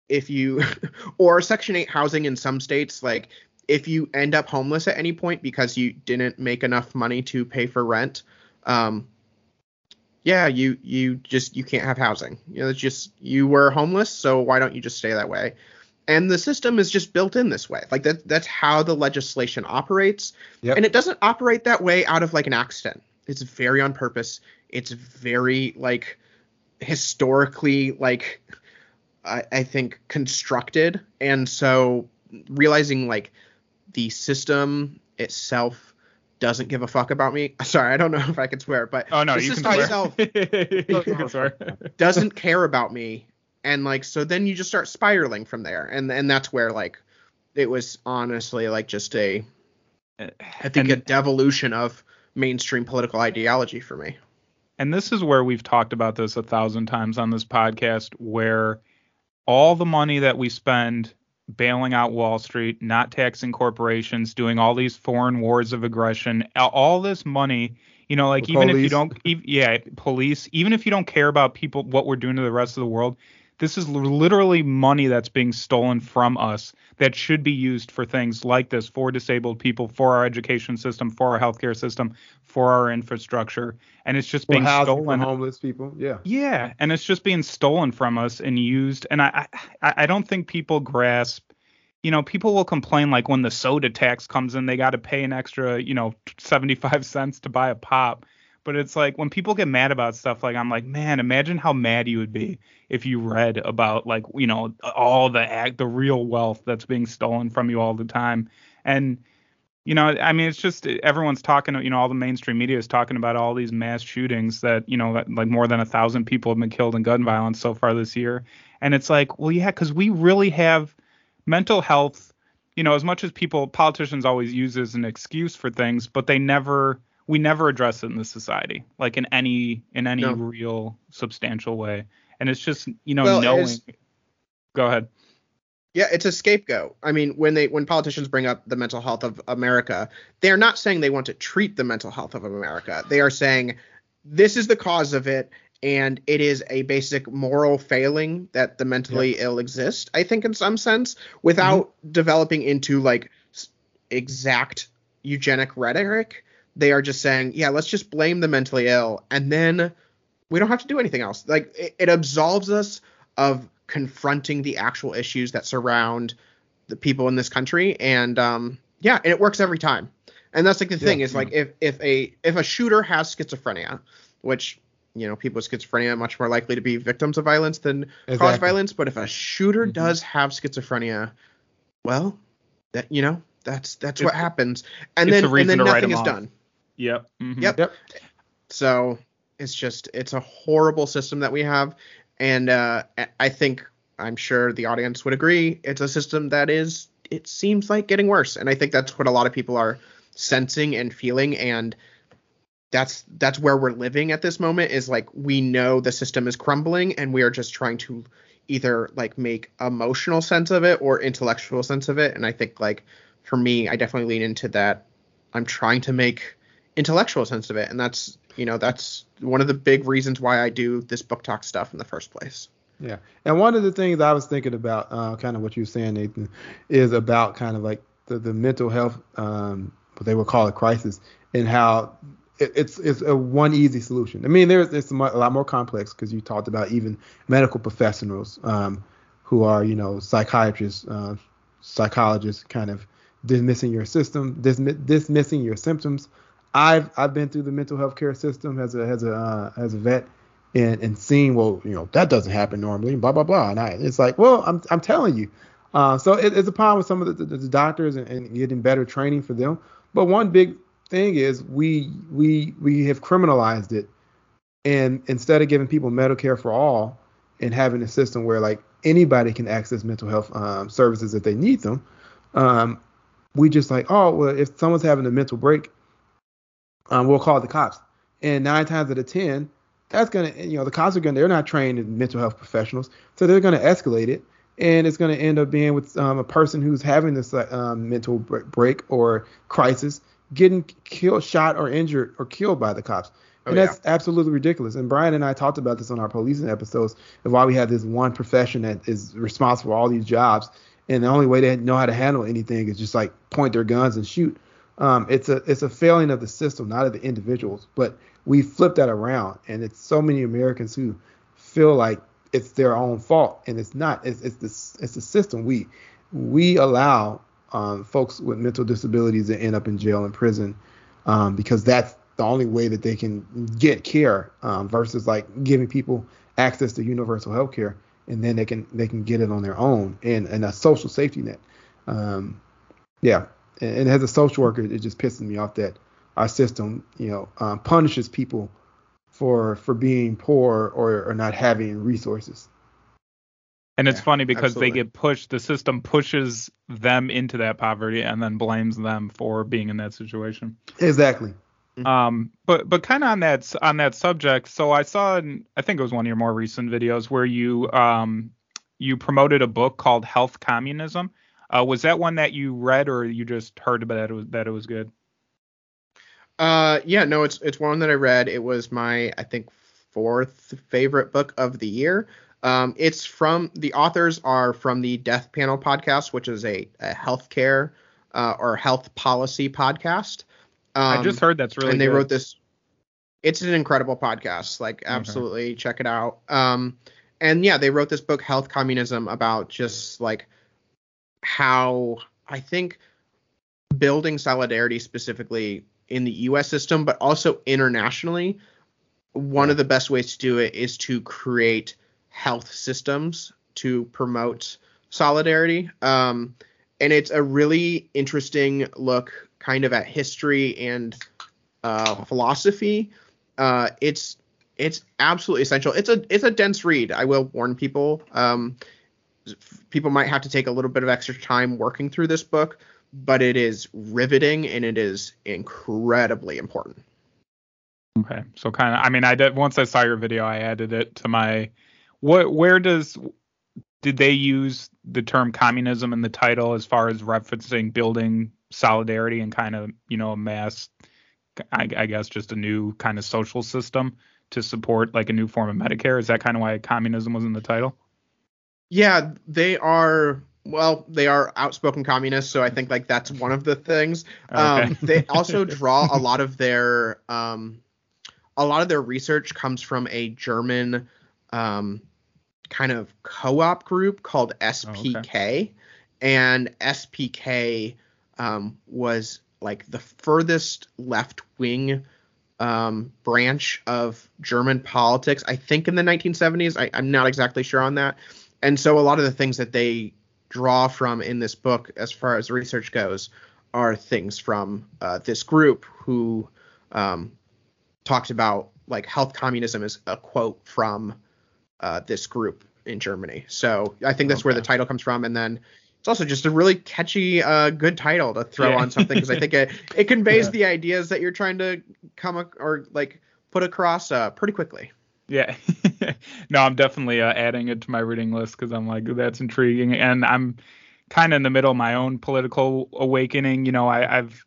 if you or section 8 housing in some states like if you end up homeless at any point because you didn't make enough money to pay for rent um yeah you you just you can't have housing you know it's just you were homeless so why don't you just stay that way and the system is just built in this way like that that's how the legislation operates Yep. and it doesn't operate that way out of like an accident it's very on purpose it's very like historically like I, I think constructed and so realizing like the system itself doesn't give a fuck about me sorry i don't know if i can swear but oh no, the you can swear. itself you can swear. doesn't care about me and like so then you just start spiraling from there. And and that's where like it was honestly like just a eh, i think And- a devolution of mainstream political ideology for me. And this is where we've talked about this a thousand times on this podcast, where all the money that we spend bailing out Wall Street, not taxing corporations, doing all these foreign wars of aggression, all this money, you know, like The even if you don't, ev- yeah, police, even if you don't care about people, what we're doing to the rest of the world, this is literally money that's being stolen from us that should be used for things like this for disabled people, for our education system, for our healthcare system, for our infrastructure, and it's just For being stolen. homeless people. Yeah. Yeah, and it's just being stolen from us and used. And I, I, I don't think people grasp. You know, people will complain like when the soda tax comes in, they got to pay an extra, you know, 75 cents to buy a pop. But it's like when people get mad about stuff, like I'm like, man, imagine how mad you would be if you read about like, you know, all the act, the real wealth that's being stolen from you all the time. And you know, I mean, it's just everyone's talking. You know, all the mainstream media is talking about all these mass shootings that you know, like more than a thousand people have been killed in gun violence so far this year. And it's like, well, yeah, because we really have mental health. You know, as much as people, politicians always use as an excuse for things, but they never, we never address it in the society, like in any in any No. real substantial way. And it's just, you know, Well, knowing. Go ahead. Yeah, it's a scapegoat. I mean, when they when politicians bring up the mental health of America, they are not saying they want to treat the mental health of America. They are saying this is the cause of it and it is a basic moral failing that the mentally ill exist, I think in some sense, without mm-hmm. developing into like exact eugenic rhetoric. They are just saying, yeah, let's just blame the mentally ill and then we don't have to do anything else. Like it, it absolves us of confronting the actual issues that surround the people in this country and um yeah and it works every time and that's like the thing Yeah. is like if if a if a shooter has schizophrenia which you know people with schizophrenia are much more likely to be victims of violence than cause violence but if a shooter Mhm. does have schizophrenia well that you know that's that's It's- what happens and then and then nothing is off. done Yep. mhm. Yep. Yep. So it's just it's a horrible system that we have, and uh, I- I think I'm sure the audience would agree it's a system that is it seems like getting worse, and I think that's what a lot of people are sensing and feeling, and that's that's where we're living at this moment is like we know the system is crumbling, and we are just trying to either like make emotional sense of it or intellectual sense of it, and I think like for me, I definitely lean into that. I'm trying to make intellectual sense of it and that's you know that's one of the big reasons why i do this book talk stuff in the first place Yeah, and one of the things I was thinking about, uh, kind of what you were saying, Nathan, is about kind of like the, the mental health, um, what they would call a crisis, and how it, it's it's a one easy solution. I mean, there's it's a lot more complex because you talked about even medical professionals um, who are you know psychiatrists, uh, psychologists, kind of dismissing your system, dismi- dismissing your symptoms. I've I've been through the mental health care system as a as a uh, as a vet and and seeing well you know that doesn't happen normally blah blah blah. And I, it's like well I'm I'm telling you. Uh, so it, it's a problem with some of the, the, the doctors and, and getting better training for them. But one big thing is we we we have criminalized it. And instead of giving people Medicare for all and having a system where like anybody can access mental health um, services if they need them um, we just like oh well if someone's having a mental break um, we'll call the cops. And nine times out of ten that's gonna you know the cops are gonna they're not trained in mental health professionals so they're gonna escalate it. And it's gonna end up being with um, a person who's having this um, mental break or crisis getting killed shot or injured or killed by the cops. Oh, and that's absolutely ridiculous. And brian and i talked about this on our policing episodes of why we have this one profession that is responsible for all these jobs. And the only way they know how to handle anything is just like point their guns and shoot um, it's a it's a failing of the system, not of the individuals. But we flip that around, and it's so many Americans who feel like it's their own fault, and it's not. It's it's the it's the system. We we allow um, folks with mental disabilities to end up in jail and prison um, because that's the only way that they can get care um, versus like giving people access to universal health care and then they can they can get it on their own and, and a social safety net. Um, yeah, and, and as a social worker, it just pisses me off that our system, you know, um, punishes people for for being poor or, or not having resources. And it's Yeah, funny because absolutely. they get pushed, the system pushes them into that poverty and then blames them for being in that situation. Exactly. Um, but but kind of on that on that subject, so I saw, in, I think it was one of your more recent videos where you um you promoted a book called Health Communism. Uh, was that one that you read or you just heard about that it was that it was good? Uh, yeah, no, it's it's one that I read. It was my I think fourth favorite book of the year. Um, it's from the authors are from the Death Panel podcast, which is a, a healthcare uh, or health policy podcast. Um, I just heard that's really and they good. wrote this. It's an incredible podcast. Like absolutely check it out. Um, and yeah, they wrote this book, Health Communism, about just like how I think building solidarity specifically in the U.S. system, but also internationally, one of the best ways to do it is to create health systems to promote solidarity. Um, and it's a really interesting look, kind of at history and uh, philosophy. Uh, it's it's absolutely essential. It's a it's a dense read. I will warn people. Um, people might have to take a little bit of extra time working through this book, but it is riveting and it is incredibly important. Okay, so kind of, I mean, I did once I saw your video, I added it to my. What, where does, did they use the term communism in the title as far as referencing building solidarity and kind of, you know, a mass, I, I guess, just a new kind of social system to support like a new form of Medicare? Is that kind of why communism was in the title? Yeah, they are. Well, they are outspoken communists, so I think like that's one of the things. Um, they also draw a lot of their um, a lot of their research comes from a German um, kind of co-op group called SPK, and SPK um, was like the furthest left wing um, branch of German politics. I think in the 1970s. I, I'm not exactly sure on that. And so a lot of the things that they draw from in this book, as far as research goes, are things from uh, this group who um, talked about like health communism is a quote from uh, this group in Germany. So I think that's where the title comes from. And then it's also just a really catchy, uh, good title to throw Yeah. on something because I think it, it conveys Yeah. the ideas that you're trying to come ac- or like put across uh, pretty quickly. Yeah. no, I'm definitely uh, adding it to my reading list because I'm like, that's intriguing. And I'm kind of in the middle of my own political awakening. You know, I, I've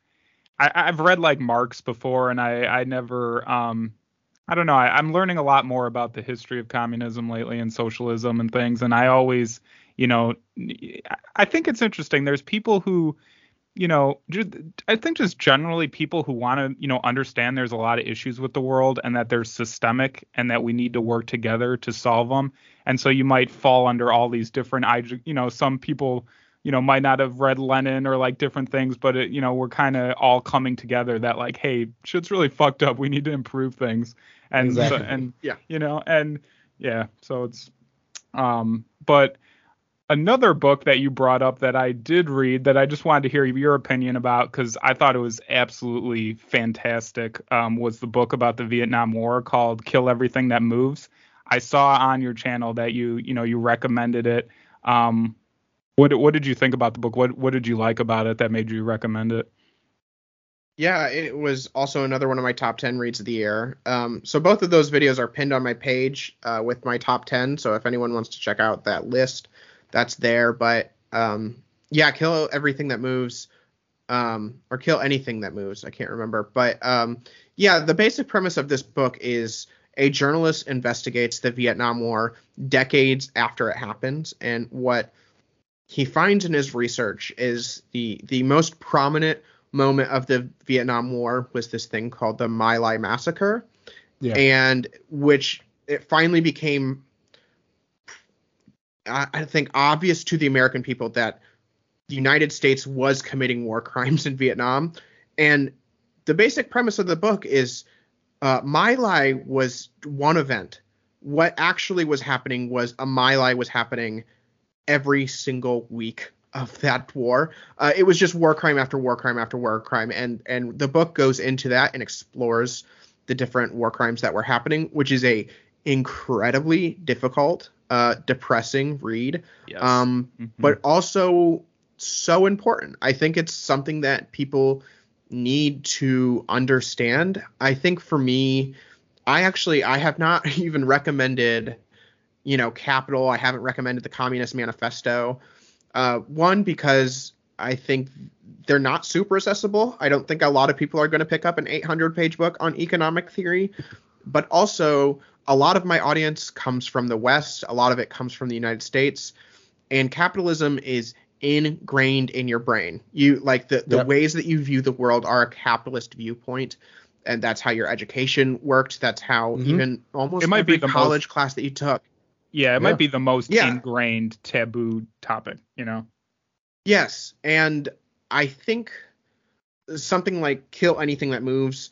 I, I've read like Marx before, and I I never um I don't know. I, I'm learning a lot more about the history of communism lately and socialism and things. And I always, you know, I- I think it's interesting. There's people who you know, I think just generally people who want to, you know, understand there's a lot of issues with the world and that they're systemic and that we need to work together to solve them. And so you might fall under all these different, you know, some people, you know, might not have read Lenin or like different things, but it, you know, we're kind of all coming together that like, hey, shit's really fucked up. We need to improve things. And so, and Yeah. you know, and yeah, so it's, um, but another book that you brought up that I did read that I just wanted to hear your opinion about because I thought it was absolutely fantastic um, was the book about the Vietnam War called Kill Everything That Moves. I saw on your channel that you you know you recommended it. Um, what what did you think about the book? What what did you like about it that made you recommend it? Yeah, it was also another one of my top 10 reads of the year. Um, so both of those videos are pinned on my page uh, with my top 10. So if anyone wants to check out that list, that's there. But um, yeah, kill everything that moves, um, or kill anything that moves. I can't remember. But um, yeah, the basic premise of this book is a journalist investigates the Vietnam War decades after it happens, and what he finds in his research is the the most prominent moment of the Vietnam War was this thing called the My Lai massacre, Yeah. and which it finally became, I, think, obvious to the American people that the United States was committing war crimes in Vietnam, and the basic premise of the book is uh, My Lai was one event. What actually was happening was a My Lai was happening every single week of that war. Uh, it was just war crime after war crime after war crime, and and the book goes into that and explores the different war crimes that were happening, which is a incredibly difficult uh, depressing read, Yes. um, Mhm. but also so important. I think it's something that people need to understand. I think for me, I actually I have not even recommended, you know, Capital. I haven't recommended the Communist Manifesto. Uh, one because I think they're not super accessible. I don't think a lot of people are going to pick up an 800 page book on economic theory, but also a lot of my audience comes from the West. A lot of it comes from the United States, and capitalism is ingrained in your brain. You like the the Yep. ways that you view the world are a capitalist viewpoint, and that's how your education worked. That's how Mhm. even almost It might be every the most- college class that you took. yeah, it yeah. might be the most Yeah. ingrained taboo topic, you know. Yes, and I think something like Kill Anything That Moves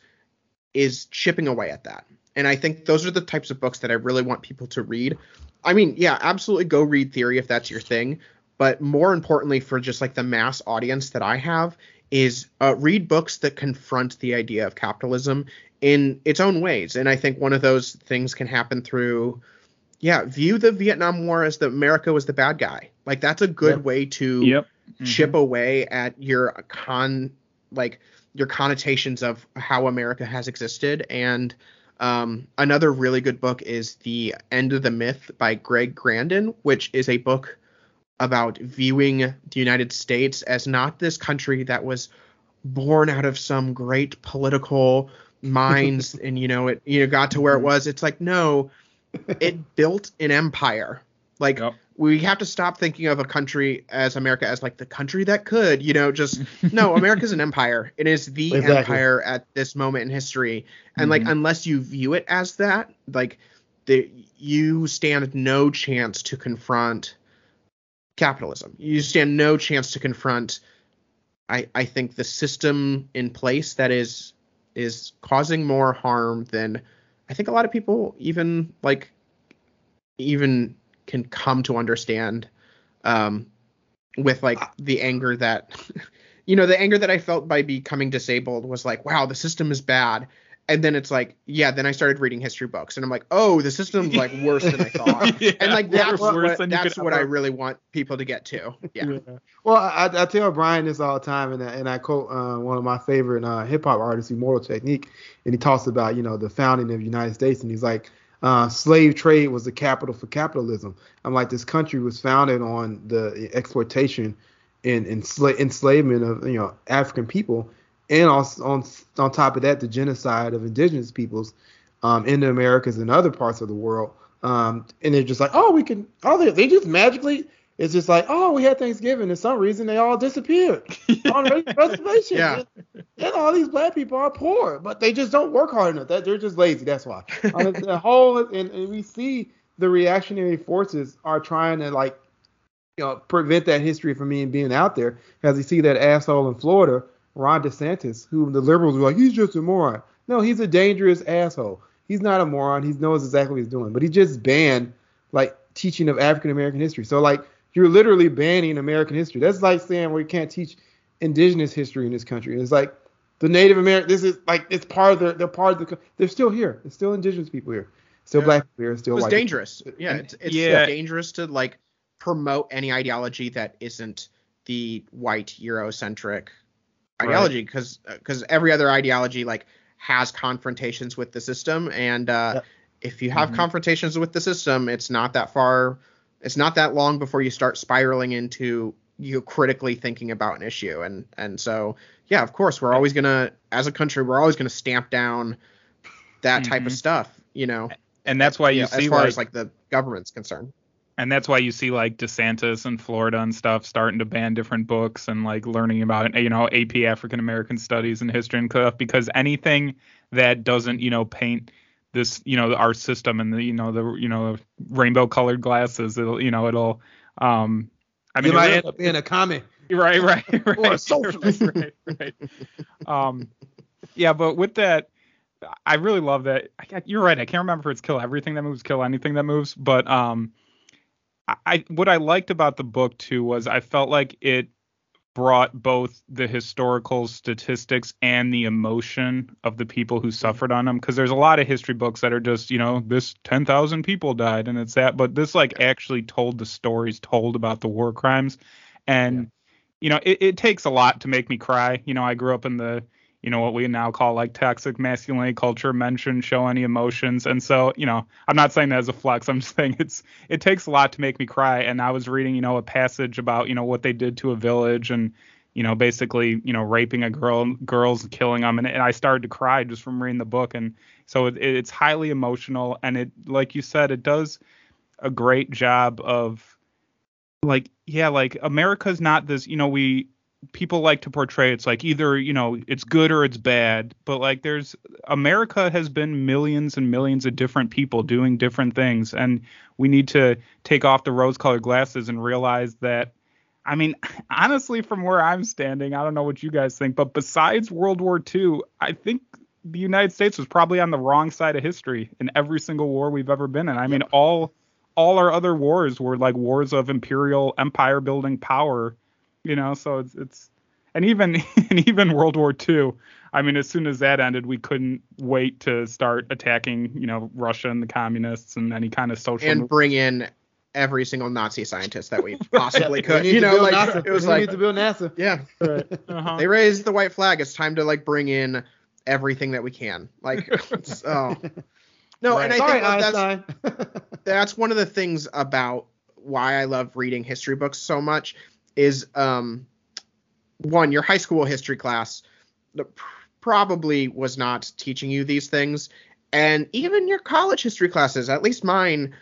is chipping away at that. And I think those are the types of books that I really want people to read. I mean, yeah, absolutely go read theory if that's your thing, but more importantly for just like the mass audience that I have is uh, read books that confront the idea of capitalism in its own ways. And I think one of those things can happen through yeah, view the Vietnam War as the America was the bad guy. Like that's a good Yep. way to Yep. chip away at your con like your connotations of how America has existed. And um, another really good book is The End of the Myth by Greg Grandin, which is a book about viewing the United States as not this country that was born out of some great political minds and you know it you know got to where it was. It's like no, it built an empire. Like Yep. We have to stop thinking of a country as America as like the country that could, you know, just no, America's an empire. It is the Exactly. empire at this moment in history. And like Mhm. unless you view it as that, like the you stand no chance to confront capitalism. You stand no chance to confront I I think the system in place that is is causing more harm than I think a lot of people even like even can come to understand um with like the anger that you know the anger that I felt by becoming disabled was like wow the system is bad. And then it's like yeah then I started reading history books and I'm like oh the system's like worse than I thought. Yeah, and like that's what, that's what I really want people to get to. Yeah. Well, I, I tell Brian this all the time, and I, and I quote uh, one of my favorite uh, hip hop artists, Immortal Technique, and he talks about you know the founding of the United States, and he's like, uh, slave trade was the capital for capitalism. I'm like, this country was founded on the exploitation and ensla- enslavement of you know African people, and on on on top of that, the genocide of indigenous peoples um, in the Americas and other parts of the world. Um, and they're just like, oh, we can, oh, they, they just magically it's just like, oh, we had Thanksgiving, and some reason they all disappeared on reservation. Yeah. And, and all these black people are poor, but they just don't work hard enough. That they're just lazy. That's why. The, whole, and, and we see the reactionary forces are trying to like, you know, prevent that history from being being out there. As you see that asshole in Florida, Ron DeSantis, who the liberals were like, he's just a moron. No, he's a dangerous asshole. He's not a moron. He knows exactly what he's doing, but he just banned like teaching of African American history. So like you're literally banning American history. That's like saying we can't teach indigenous history in this country. It's like the Native American. This is like it's part of the. They're part of the. They're still here. It's still indigenous people here. Still Yeah. black people here. Still it was white. people. dangerous. Yeah, it's, it's Yeah. dangerous to like promote any ideology that isn't the white Eurocentric ideology because because every other ideology like has confrontations with the system and uh, Yep. if you have Mhm. confrontations with the system, it's not that far. It's not that long before you start spiraling into you critically thinking about an issue and and so yeah of course we're always gonna as a country we're always gonna stamp down that type of Mhm. stuff you know and that's why you see as far like, as like the government's concerned. and that's why you see like DeSantis and Florida and stuff starting to ban different books and like learning about you know AP African American Studies and history and stuff because anything that doesn't you know paint this you know our system and the you know the you know rainbow colored glasses it'll you know it'll um I mean you it might end up being a comment. right right right Or a socialist. right, right, right. um yeah but with that i really love that I, you're right i can't remember if it's kill everything that moves kill anything that moves but um I what i liked about the book too was i felt like it brought both the historical statistics and the emotion of the people who mm-hmm. suffered on them because there's a lot of history books that are just you know this 10,000 people died and it's that but this like actually told the stories told about the war crimes. And yeah. you know it, it takes a lot to make me cry. You know I grew up in the you know what we now call like toxic masculinity culture mention show any emotions. And so you know i'm not saying that as a flex. I'm just saying it's it takes a lot to make me cry. And i was reading you know a passage about you know what they did to a village and you know basically you know raping a girl girls killing them and, and i started to cry just from reading the book. And so it, it's highly emotional. And it like you said it does a great job of like yeah like america's not this you know we people like to portray it's like either you know it's good or it's bad but like there's america has been millions and millions of different people doing different things and we need to take off the rose colored glasses and realize that i mean honestly from where i'm standing i don't know what you guys think but besides world war ii i think the united states was probably on the wrong side of history in every single war we've ever been in. I mean all all our other wars were like wars of imperial empire building power you know so it's it's and even and even world war ii i mean as soon as that ended we couldn't wait to start attacking you know russia and the communists and any kind of social and bring in every single nazi scientist that we possibly could you know like NASA. it was like we like need to build nasa yeah right. uh-huh. they raised the white flag it's time to like bring in everything that we can like oh no right. and i Sorry, think that's that's one of the things about why i love reading history books so much is um, one your high school history class probably was not teaching you these things and even your college history classes at least mine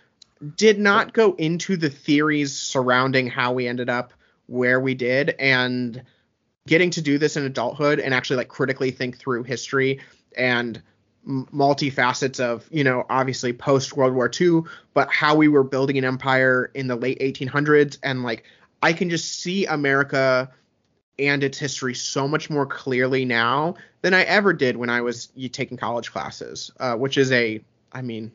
did not go into the theories surrounding how we ended up where we did and getting to do this in adulthood and actually like critically think through history and multifacets of you know obviously post world war ii but how we were building an empire in the late 1800s and like I can just see America and its history so much more clearly now than I ever did when I was taking college classes, uh, which is a, I mean,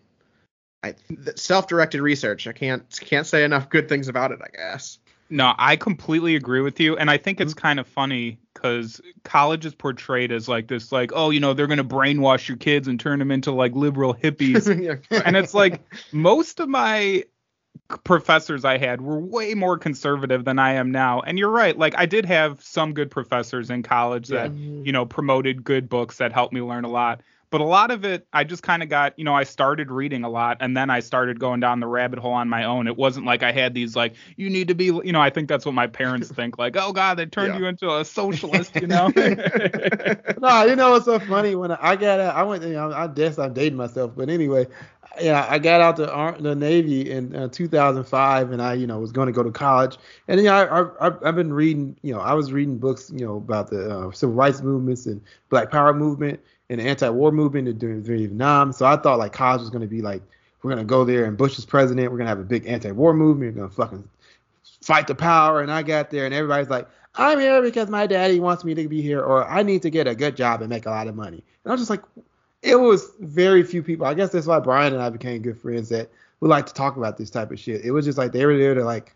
I, self-directed research. I can't can't say enough good things about it. I guess. No, I completely agree with you, and I think it's mm-hmm. kind of funny because college is portrayed as like this, like, oh, you know, they're gonna brainwash your kids and turn them into like liberal hippies, and it's like most of my professors I had were way more conservative than I am now. And you're right. Like I did have some good professors in college that, yeah. you know, promoted good books that helped me learn a lot. But a lot of it, I just kind of got, you know, I started reading a lot and then I started going down the rabbit hole on my own. It wasn't like I had these, like, you need to be, you know, I think that's what my parents think, like, oh, God, they turned yeah. you into a socialist, you know? no, you know what's so funny? When I got out, I went, you know, I guess I'm dating myself, but anyway, yeah, I got out the the Navy in uh, 2005, and I, you know, was going to go to college. And you know, I, I I've been reading, you know, I was reading books, you know, about the uh, civil rights movements and Black Power movement and the anti-war movement during Vietnam. So I thought like college was to be like we're to go there and Bush is president, we're to have a big anti-war movement, we're to fucking fight the power. And I got there, and everybody's like, I'm here because my daddy wants me to be here, or I need to get a good job and make a lot of money. And I was just like, it was very few people. I guess that's why Brian and I became good friends that we like to talk about this type of shit. It was just like they were there to like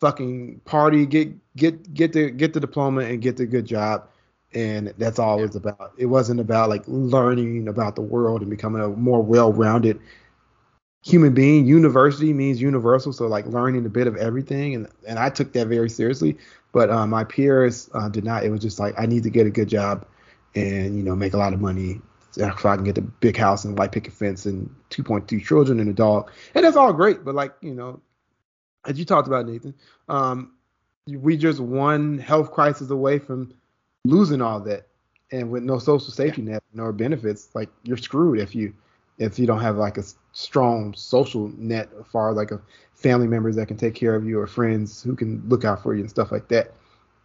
fucking party, get get get the get the diploma and get the good job. And that's all yeah. it was about. It wasn't about like learning about the world and becoming a more well-rounded human being. University means universal, so like learning a bit of everything, and and I took that very seriously. But uh, my peers uh, did not. It was just like I need to get a good job and you know make a lot of money so I can get the big house and white picket fence and 2.2 children and a dog, and that's all great. But like you know, as you talked about Nathan, um, we just one health crisis away from losing all that, and with no social safety net nor benefits, like you're screwed if you if you don't have like a strong social net as far as like a family members that can take care of you or friends who can look out for you and stuff like that.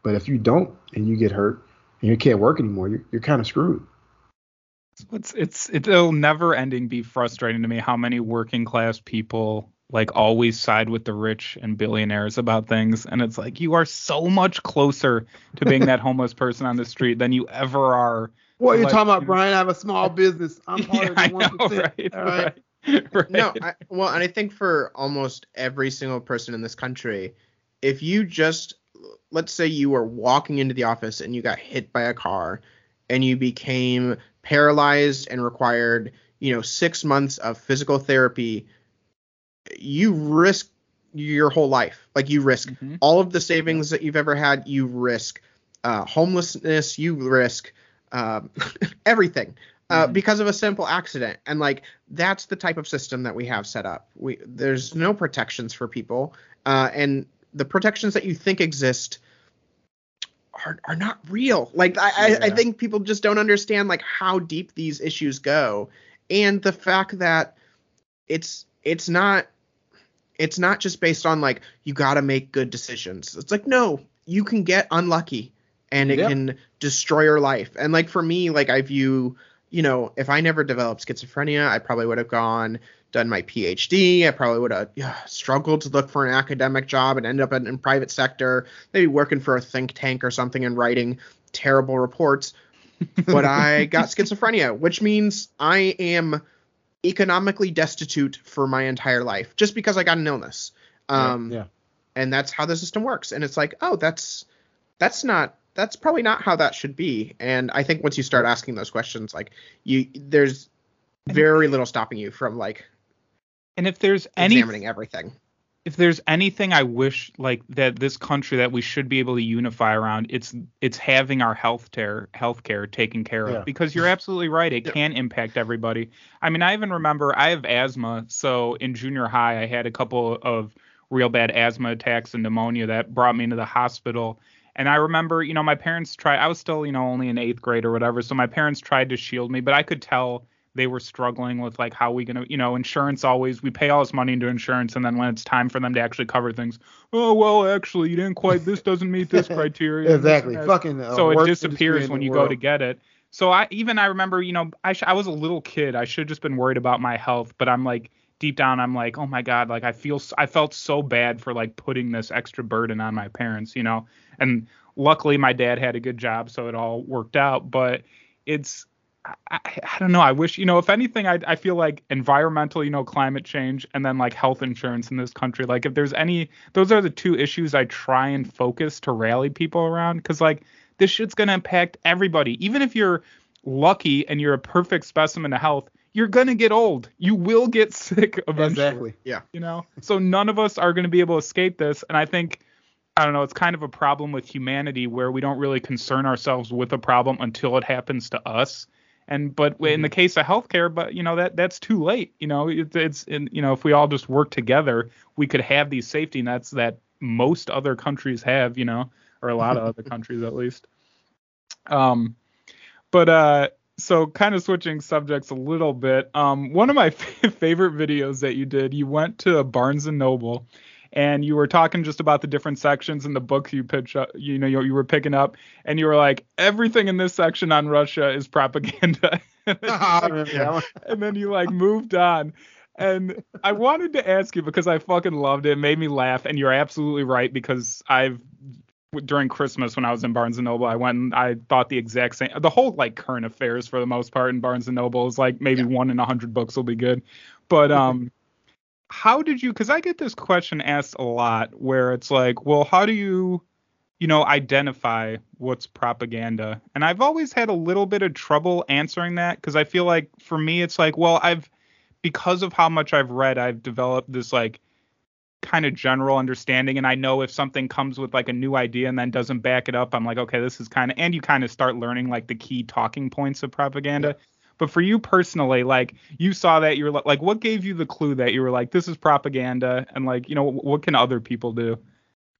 But if you don't and you get hurt and you can't work anymore, you're, you're kind of screwed. It's it's it'll never ending be frustrating to me how many working class people like always side with the rich and billionaires about things and it's like you are so much closer to being that homeless person on the street than you ever are what are you like, talking about brian i have a small business i'm part yeah, of the 1% know, right, all right, right. right. no I, well and i think for almost every single person in this country if you just let's say you were walking into the office and you got hit by a car and you became paralyzed and required, you know, 6 months of physical therapy, you risk your whole life. Like you risk Mhm. all of the savings that you've ever had, you risk uh, homelessness, you risk um, everything uh, Mhm. because of a simple accident. And like that's the type of system that we have set up. We there's no protections for people, uh, and the protections that you think exist are are not real. Like I, I, I think people just don't understand like how deep these issues go, and the fact that it's it's not it's not just based on like you got to make good decisions. It's like no, you can get unlucky and it Yeah. can destroy your life. And like for me, like I view, you know, if I never developed schizophrenia, I probably would have gone done my PhD. I probably would have yeah, struggled to look for an academic job and end up in, in private sector, maybe working for a think tank or something and writing terrible reports. but I got schizophrenia, which means I am economically destitute for my entire life just because I got an illness. Um, yeah. and that's how the system works. And it's like, oh, that's that's not that's probably not how that should be. And I think once you start asking those questions, like you, there's very little stopping you from like And if there's any examining everything. If there's anything I wish like that this country that we should be able to unify around, it's it's having our health care healthcare taken care of Yeah. because you're absolutely right. It Yeah. can impact everybody. I mean, I even remember I have asthma, so in junior high I had a couple of real bad asthma attacks and pneumonia that brought me into the hospital. And I remember, you know, my parents tried I was still, you know, only in 8th grade or whatever, so my parents tried to shield me, but I could tell they were struggling with like how we gonna you know insurance always we pay all this money into insurance and then when it's time for them to actually cover things oh well actually you didn't quite this doesn't meet this criteria and this Exactly. Fucking. Uh, so it disappears when you go to get it so i even i remember you know i sh- i was a little kid i should have just been worried about my health but i'm like deep down i'm like oh my god like i feel i felt so bad for like putting this extra burden on my parents you know and luckily my dad had a good job so it all worked out but it's I, I, don't know. I wish, you know, if anything, I, I feel like environmental, you know, climate change and then like health insurance in this country. Like, if there's any, those are the two issues I try and focus to rally people around. Cause like this shit's going to impact everybody. Even if you're lucky and you're a perfect specimen of health, you're going to get old. You will get sick eventually Exactly. you know so none of us are going to be able to escape this and i think i don't know it's kind of a problem with humanity where we don't really concern ourselves with a problem until it happens to us and but in the case of healthcare but you know that that's too late you know it, it's in, you know if we all just work together we could have these safety nets that most other countries have you know or a lot of other countries at least. Um but uh so kind of switching subjects a little bit um one of my favorite videos that you did you went to barnes and noble and you were talking just about the different sections in the books you pitch up, you know you, you were picking up and you were like everything in this section on russia is propaganda I remember that one. and then you like moved on and i wanted to ask you because i fucking loved it. it made me laugh and you're absolutely right because i've during christmas when i was in barnes and noble i went and i thought the exact same the whole like current affairs for the most part in barnes and noble is like maybe one in a hundred books will be good but mm-hmm. um how did you because i get this question asked a lot where it's like well how do you you know identify what's propaganda? And i've always had a little bit of trouble answering that because i feel like for me it's like well i've because of how much i've read i've developed this like kind of general understanding. And i know if something comes with like a new idea and then doesn't back it up i'm like okay this is kind of and you kind of start learning like the key talking points of propaganda but for you personally like you saw that you're like what gave you the clue that you were like this is propaganda and like you know what can other people do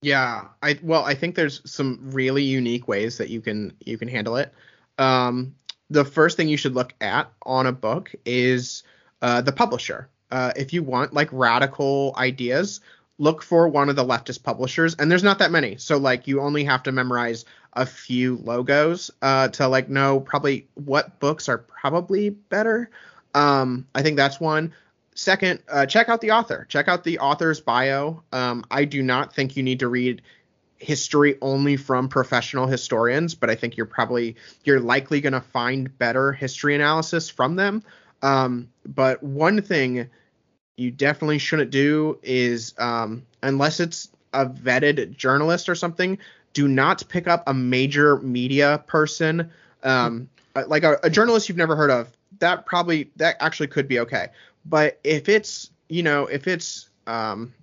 Yeah, I well, I think there's some really unique ways that you can you can handle it. Um, the first thing you should look at on a book is uh, the publisher. Uh, if you want like radical ideas, look for one of the leftist publishers, and there's not that many. So like you only have to memorize a few logos uh, to like know probably what books are probably better. Um, I think that's one. Second, uh, check out the author. Check out the author's bio. Um, I do not think you need to read history only from professional historians, but I think you're probably you're likely going to find better history analysis from them. Um, but one thing you definitely shouldn't do is um, unless it's a vetted journalist or something, do not pick up a major media person, um, uh, like a, a journalist you've never heard of. That probably that actually could be okay. But if it's you know if it's um,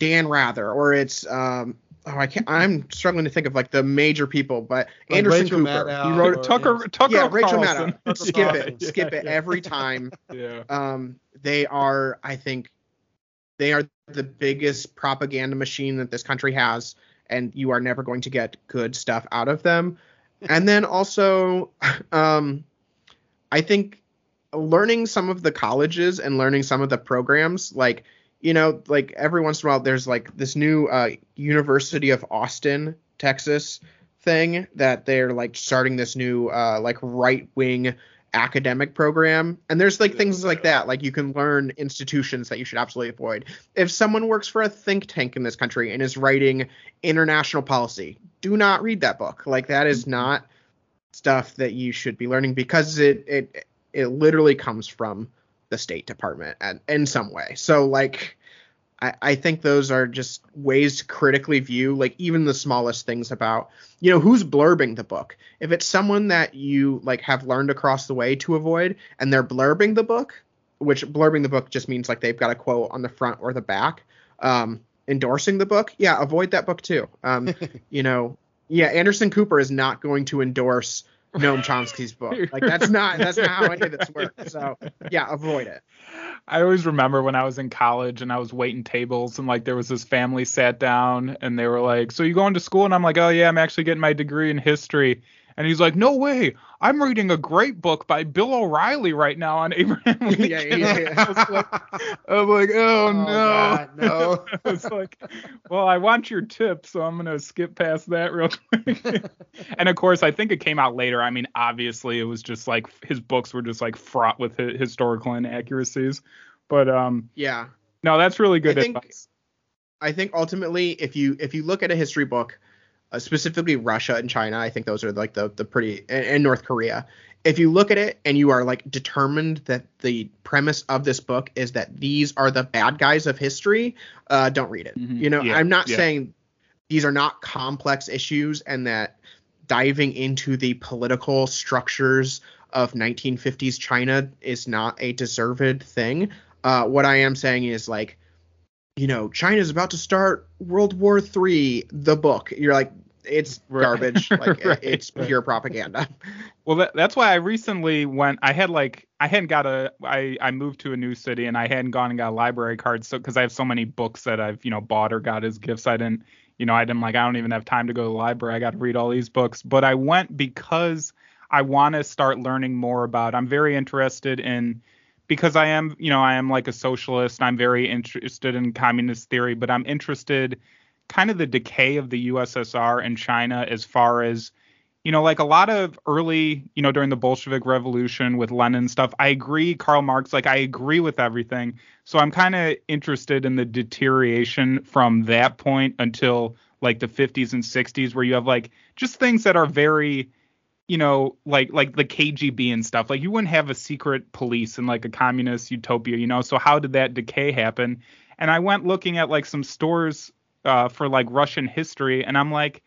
Dan Rather or it's um, oh I can't I'm struggling to think of like the major people, but Like Anderson Rachel Cooper. Maddow he wrote or- Tucker Tucker yeah Rachel Maddow. Skip it, Yeah, skip it yeah, every time. Yeah. Um, they are I think they are the biggest propaganda machine that this country has, and you are never going to get good stuff out of them. and then also, um, I think learning some of the colleges and learning some of the programs, like you know, like every once in a while, there's like this new uh, University of Austin, Texas thing that they're like starting this new uh, like right wing academic program. And there's like things like that. Like you can learn institutions that you should absolutely avoid. If someone works for a think tank in this country and is writing international policy do not read that book. Like that is mm-hmm. not stuff that you should be learning because it it it literally comes from the state department and in some way. So like I, I think those are just ways to critically view like even the smallest things about you know who's blurbing the book. If it's someone that you like have learned across the way to avoid and they're blurbing the book which blurbing the book just means like they've got a quote on the front or the back um endorsing the book yeah avoid that book too. Um you know yeah anderson cooper is not going to endorse noam chomsky's book like that's not that's not how any of this works so yeah avoid it I always remember when I was in college and I was waiting tables and like there was this family sat down and they were like, "So you going to school?" And I'm like, "Oh yeah, I'm actually getting my degree in history." And he's like, "No way! I'm reading a great book by Bill O'Reilly right now on Abraham Lincoln." Yeah, yeah, yeah. I was like, I was like, "Oh, Oh, no!" God, no. I was like, "Well, I want your tip, so I'm gonna skip past that real quick." and of course, I think it came out later. I mean, obviously, it was just like his books were just like fraught with hi- historical inaccuracies. But um, yeah no, that's really good I think- advice. I think ultimately, if you if you look at a history book, uh, specifically Russia and China, I think those are like the the pretty and, and North Korea. If you look at it and you are like determined that the premise of this book is that these are the bad guys of history, uh, don't read it. Mhm. You know, Yeah, I'm not yeah. saying these are not complex issues and that diving into the political structures of 1950s China is not a deserved thing. Uh, what I am saying is like you know, China's about to start World War Three, the book. You're like, it's garbage. Like Right, it's pure propaganda. Well, that, that's why I recently went. I had like I hadn't got a. I I moved to a new city and I hadn't gone and got a library card. So because I have so many books that I've you know bought or got as gifts, I didn't. You know, I didn't like. I don't even have time to go to the library. I got to read all these books. But I went because I want to start learning more about. I'm very interested in because I am, you know, I am like a socialist. I'm very interested in communist theory, but I'm interested kind of the decay of the USSR and China as far as you know, like a lot of early, you know, during the Bolshevik Revolution with Lenin stuff, I agree, Karl Marx, like I agree with everything. So I'm kind of interested in the deterioration from that point until like the 50s and 60s, where you have like just things that are very, you know, like like the KGB and stuff. Like you wouldn't have a secret police in like a communist utopia, you know. So how did that decay happen? And I went looking at like some stores uh, for like Russian history, and I'm like,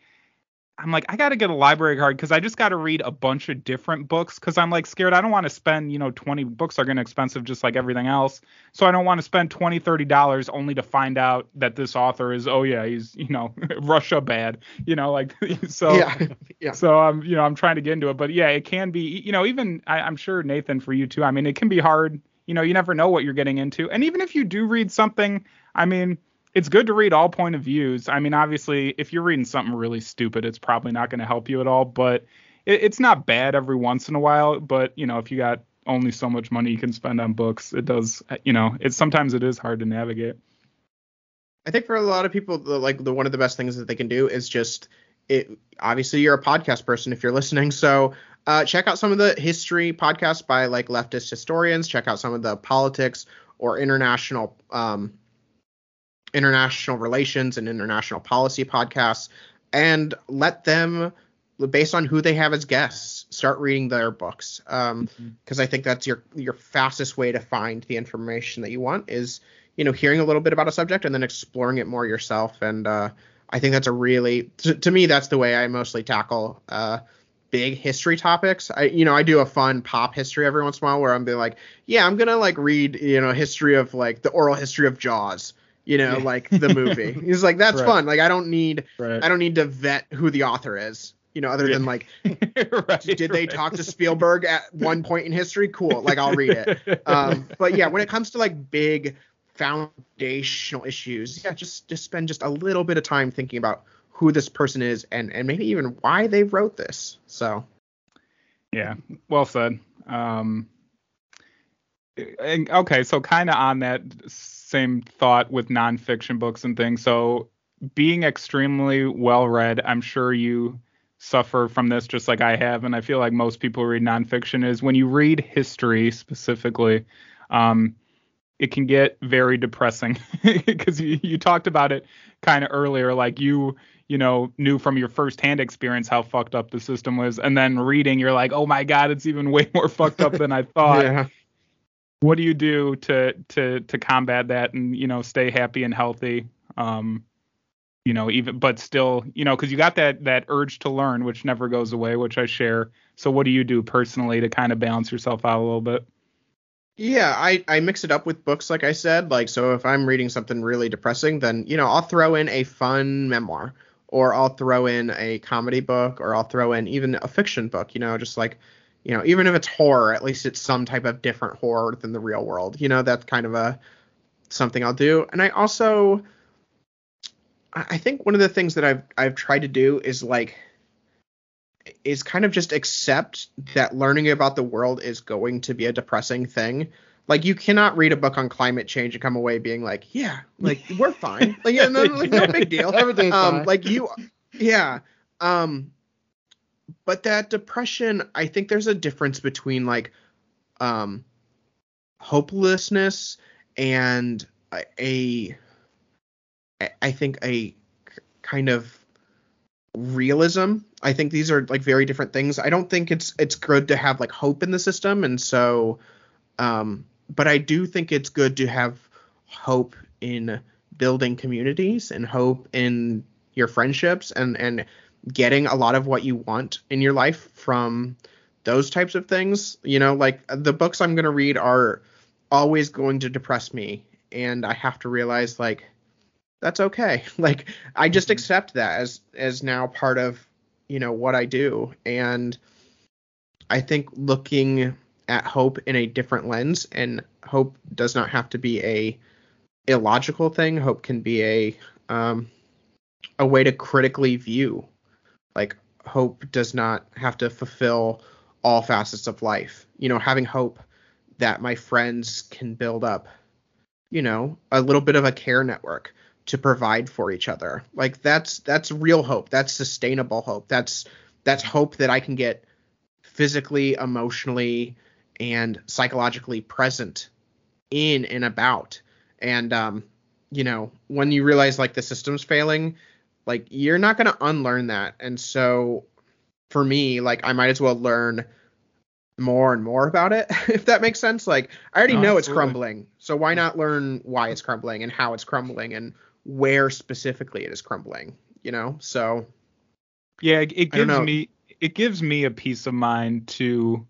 I'm like, I got to get a library card because I just got to read a bunch of different books because I'm like scared. I don't want to spend, you know, 20 books are going to expensive just like everything else. So I don't want to spend 20, 30 dollars only to find out that this author is, oh yeah, he's, you know, Russia bad, you know, like so. yeah, yeah. So I'm, you know, I'm trying to get into it, but yeah, it can be, you know, even I, I'm sure Nathan for you too. I mean, it can be hard. You know, you never know what you're getting into, and even if you do read something, I mean, it's good to read all point of views. I mean, obviously, if you're reading something really stupid, it's probably not going to help you at all. But it, it's not bad every once in a while. But you know, if you got only so much money you can spend on books, it does. You know, it's sometimes it is hard to navigate. I think for a lot of people, the, like the one of the best things that they can do is just it. Obviously, you're a podcast person if you're listening, so uh, check out some of the history podcasts by like leftist historians. Check out some of the politics or international um, international relations and international policy podcasts, and let them, based on who they have as guests, start reading their books. Um, because I think that's your your fastest way to find the information that you want is you know hearing a little bit about a subject and then exploring it more yourself. And uh, i think that's a really to, to me that's the way i mostly tackle uh, big history topics. I you know i do a fun pop history every once in a while where i'm be like yeah i'm gonna like read you know history of like the oral history of jaws you know like the movie he's like that's Right. fun like i don't need Right. i don't need to vet who the author is you know other than like right, did they talk to Spielberg at one point in history? Cool. Like I'll read it. Um, but yeah, when it comes to like big foundational issues, yeah, just just spend just a little bit of time thinking about who this person is and and maybe even why they wrote this. So Yeah, well said. Um, okay, so kind of on that same thought with nonfiction books and things. So, being extremely well read, I'm sure you suffer from this just like I have, and I feel like most people read nonfiction is when you read history specifically, um, it can get very depressing because you, you talked about it kind of earlier, like you you know, knew from your firsthand experience how fucked up the system was, and then reading, you're like, oh my god, it's even way more fucked up than I thought. yeah. What do you do to to to combat that and you know stay happy and healthy? Um, you know, even but still, you know, because you got that that urge to learn, which never goes away, which I share. So what do you do personally to kind of balance yourself out a little bit? Yeah, I, I mix it up with books, like I said. Like, so if I'm reading something really depressing, then, you know, I'll throw in a fun memoir, or I'll throw in a comedy book, or I'll throw in even a fiction book, you know, just like, you know, even if it's horror, at least it's some type of different horror than the real world. You know, that's kind of a something I'll do. And I also, I think one of the things that I've I've tried to do is like is kind of just accept that learning about the world is going to be a depressing thing. Like you cannot read a book on climate change and come away being like, yeah, like we're fine. Like, yeah, no, like, no big deal. Everything's um, fine. like you, yeah. Um, but that depression, I think there's a difference between like, um, hopelessness and a, a I- think a kind of realism. I think these are like very different things. I don't think it's it's good to have like hope in the system, and so, um, but I do think it's good to have hope in building communities and hope in your friendships and and getting a lot of what you want in your life from those types of things. You know, like the books I'm going to read are always going to depress me and I have to realize like that's okay. Like I just Mhm. accept that as as now part of, you know, what I do and I think looking at hope in a different lens and hope does not have to be a illogical thing. Hope can be a um a way to critically view like hope does not have to fulfill all facets of life. You know, having hope that my friends can build up, you know, a little bit of a care network to provide for each other. Like that's that's real hope. That's sustainable hope. That's that's hope that I can get physically, emotionally, and psychologically present in and about. And um, you know, when you realize like the system's failing, like you're not going to unlearn that. And so for me, like I might as well learn more and more about it if that makes sense. Like I already No, know it's absolutely. crumbling. So why not learn why it's crumbling and how it's crumbling and where specifically it is crumbling, you know? So Yeah, it, it gives me it gives me a peace of mind to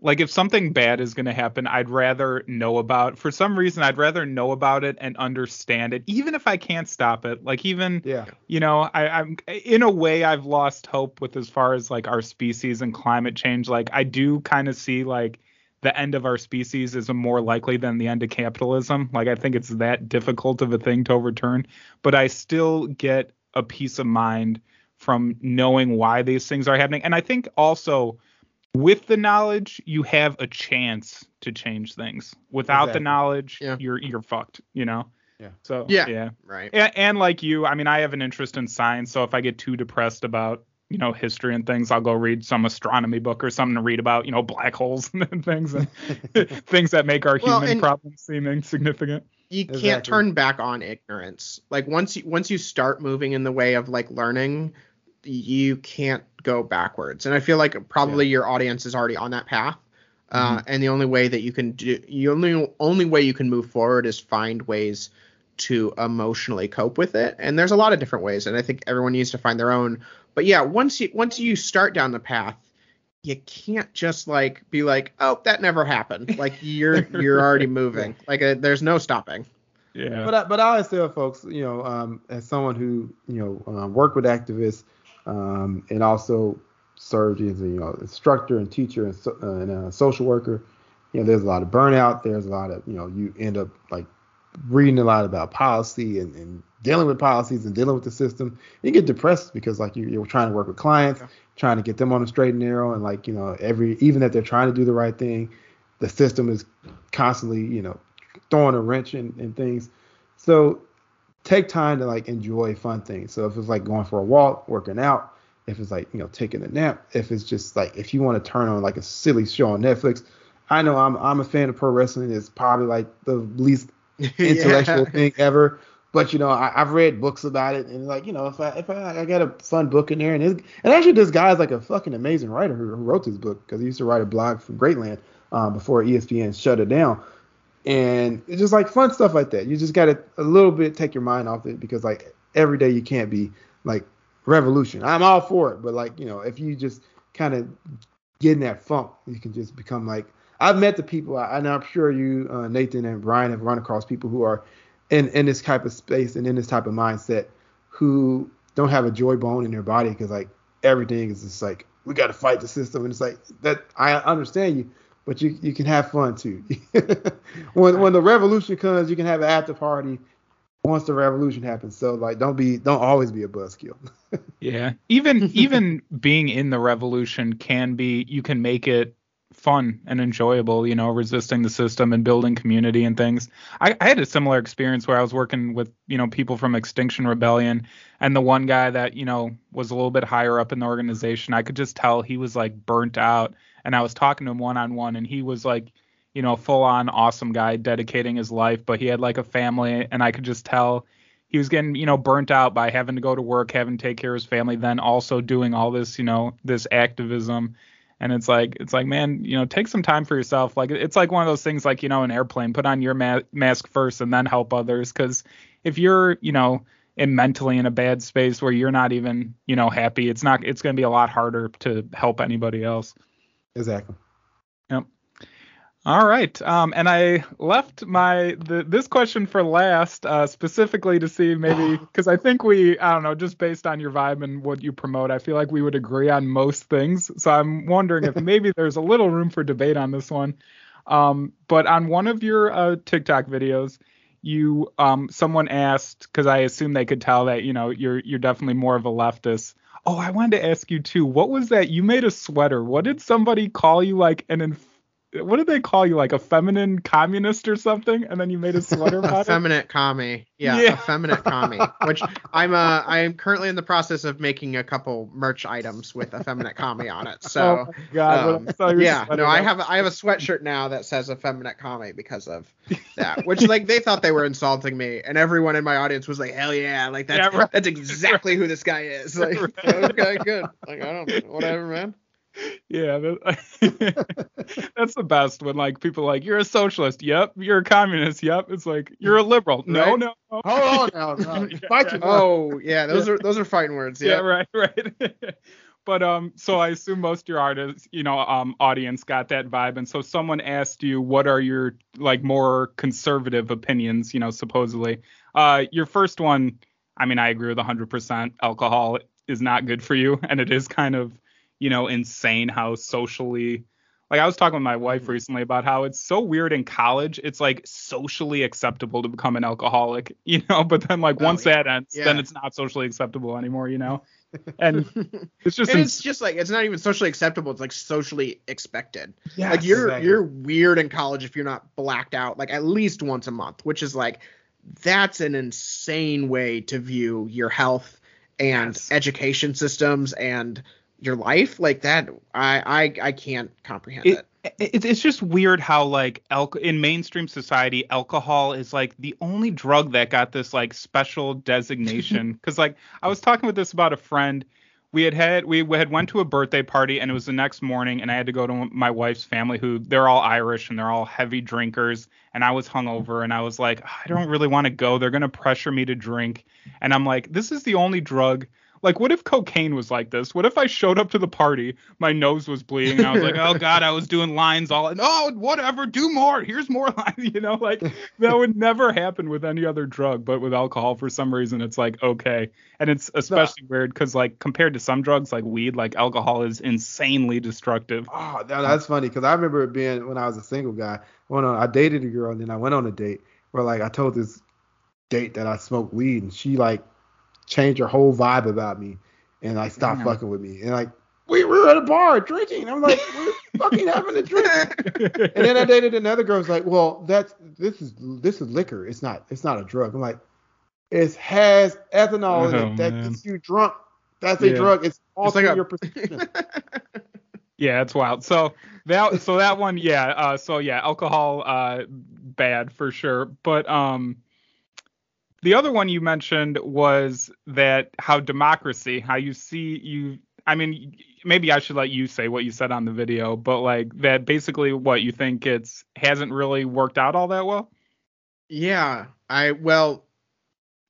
like if something bad is going to happen, I'd rather know about. For some reason, I'd rather know about it and understand it, even if I can't stop it. Like even Yeah. you know, I, I'm in a way I've lost hope with as far as like our species and climate change. Like I do kind of see like the end of our species is more likely than the end of capitalism. Like I think it's that difficult of a thing to overturn, but I still get a peace of mind from knowing why these things are happening. And I think also with the knowledge, you have a chance to change things. Without the knowledge, Yeah. you're you're fucked, you know. Yeah. So Yeah. yeah. right. And, and like you, I mean, I have an interest in science, so if I get too depressed about you know history and things, I'll go read some astronomy book or something to read about you know black holes and things and things that make our Well, human and- problems seem insignificant. you can't Exactly. turn back on ignorance. Like once you once you start moving in the way of like learning, you can't go backwards. And I feel like probably your audience is already on that path. Uh, and the only way that you can do, the only only way you can move forward is find ways to emotionally cope with it. And there's a lot of different ways, and I think everyone needs to find their own. But yeah, once you once you start down the path, you can't just like be like, oh, that never happened. Like you're you're already moving. Like uh there's no stopping. Yeah. But I, but I always tell folks, you know, um, as someone who you know um, work with activists um, and also served as a you know instructor and teacher and, so, uh, and a social worker, you know, there's a lot of burnout. There's a lot of you know you end up like reading a lot about policy and, and dealing with policies and dealing with the system. You get depressed because like you, you're trying to work with clients, trying to get them on the straight and narrow, and like you know every even that they're trying to do the right thing, the system is constantly you know throwing a wrench in, in things. So take time to like enjoy fun things. So if it's like going for a walk, working out, if it's like you know taking a nap, if it's just like if you want to turn on like a silly show on Netflix. I know I'm I'm a fan of pro wrestling. It's probably like the least intellectual Yeah. thing ever. But you know, I, I've read books about it, and like you know, if I if I, I got a fun book in there, and it's, and actually this guy's like a fucking amazing writer who, who wrote this book because he used to write a blog for Grantland um, before ESPN shut it down, and it's just like fun stuff like that. You just got to a little bit take your mind off it because like every day you can't be like revolution. I'm all for it, but like you know, if you just kind of get in that funk, you can just become like I've met the people, I- and I'm sure you, uh, Nathan and Brian, have run across people who are in in this type of space and in this type of mindset who don't have a joy bone in their body because like everything is just like we got to fight the system, and it's like that. I understand you, but you you can have fun too. when when the revolution comes, you can have an after party. Once the revolution happens, so like don't be don't always be a buzzkill. Yeah. Even even being in the revolution can be you can make it fun and enjoyable, you know, resisting the system and building community and things. I, I had a similar experience where I was working with, you know, people from Extinction Rebellion and the one guy that, you know, was a little bit higher up in the organization, I could just tell he was like burnt out. And I was talking to him one on one and he was like, you know, full on awesome guy dedicating his life, but he had like a family and I could just tell he was getting, you know, burnt out by having to go to work, having to take care of his family, then also doing all this, you know, this activism. And it's like, it's like, man, you know, take some time for yourself. Like, it's like one of those things, like, you know, an airplane, put on your ma- mask first and then help others. Cause if you're, you know, in mentally in a bad space where you're not even, you know, happy, it's not, it's going to be a lot harder to help anybody else. Exactly. Yep. All right. Um, and I left my the, this question for last, uh, specifically to see maybe because I think we I don't know just based on your vibe and what you promote, I feel like we would agree on most things. So I'm wondering if maybe there's a little room for debate on this one. Um, but on one of your uh, TikTok videos, you um someone asked because I assume they could tell that you know you're you're definitely more of a leftist. Oh, I wanted to ask you too. What was that? You made a sweater. What did somebody call you like an inf- what did they call you like a feminine communist or something? And then you made a sweater about it. effeminate commie. Yeah, Yeah. effeminate commie. Which I'm uh I am currently in the process of making a couple merch items with effeminate commie on it. oh So my god! um, when I saw your yeah, no, I have I have a sweatshirt now that says effeminate commie because of that. Which like they thought they were insulting me, and everyone in my audience was like, hell yeah, like that's Yeah, right. that's exactly who this guy is. Like okay, good. Like I don't whatever, man. Yeah, that, that's the best when like people are like you're a socialist. Yep. You're a communist. Yep. It's like you're a liberal. No, Right. no. no. Hold on now. now. Fight your Oh yeah, those are those are fighting words. yeah, Yeah. right, right. but um, so I assume most of your artists, you know, um, audience got that vibe, and so someone asked you, what are your like more conservative opinions? You know, supposedly. Uh, your first one, I mean, I agree with 100%. Alcohol is not good for you, and it is kind of, you know, insane how socially. Like I was talking with my wife mm-hmm. recently about how it's so weird in college. It's like socially acceptable to become an alcoholic, you know, but then like Oh, once yeah. that ends, Yeah. then it's not socially acceptable anymore, you know. And it's just and ins- it's just like it's not even socially acceptable. It's like socially expected. Yes, like you're exactly. you're weird in college if you're not blacked out like at least once a month, which is like that's an insane way to view your health and Yes. education systems and your life. Like that, I I I can't comprehend it, it. it, it's just weird how like al- in mainstream society alcohol is like the only drug that got this like special designation because like i was talking with this about a friend we had had we had went to a birthday party and it was the next morning and I had to go to my wife's family who they're all Irish and they're all heavy drinkers and I was hungover and I was like I don't really want to go they're going to pressure me to drink and I'm like this is the only drug like, what if cocaine was like this? What if I showed up to the party, my nose was bleeding, and I was like, oh god, I was doing lines all, and oh whatever, do more. Here's more lines, you know, like that would never happen with any other drug, but with alcohol, for some reason, it's like okay, and it's especially no. weird because like compared to some drugs like weed, like alcohol is insanely destructive. Oh, that's funny because I remember it being when I was a single guy. When I dated a girl and then I went on a date where like I told this date that I smoked weed and she like changed her whole vibe about me and like stopped Damn. fucking with me. And like we were at a bar drinking. I'm like, we're fucking having a drink. and then I dated another girl who's like, well, that's this is this is liquor. It's not it's not a drug. I'm like, it has ethanol oh, in it oh, that man. gets you drunk. That's yeah. a drug. It's also like your perception. yeah, it's wild. So that so that one, yeah. Uh, so yeah, alcohol, uh, bad for sure. But um, the other one you mentioned was that how democracy, how you see you. I mean, maybe I should let you say what you said on the video, but like that basically what you think it's hasn't really worked out all that well. Yeah, I well,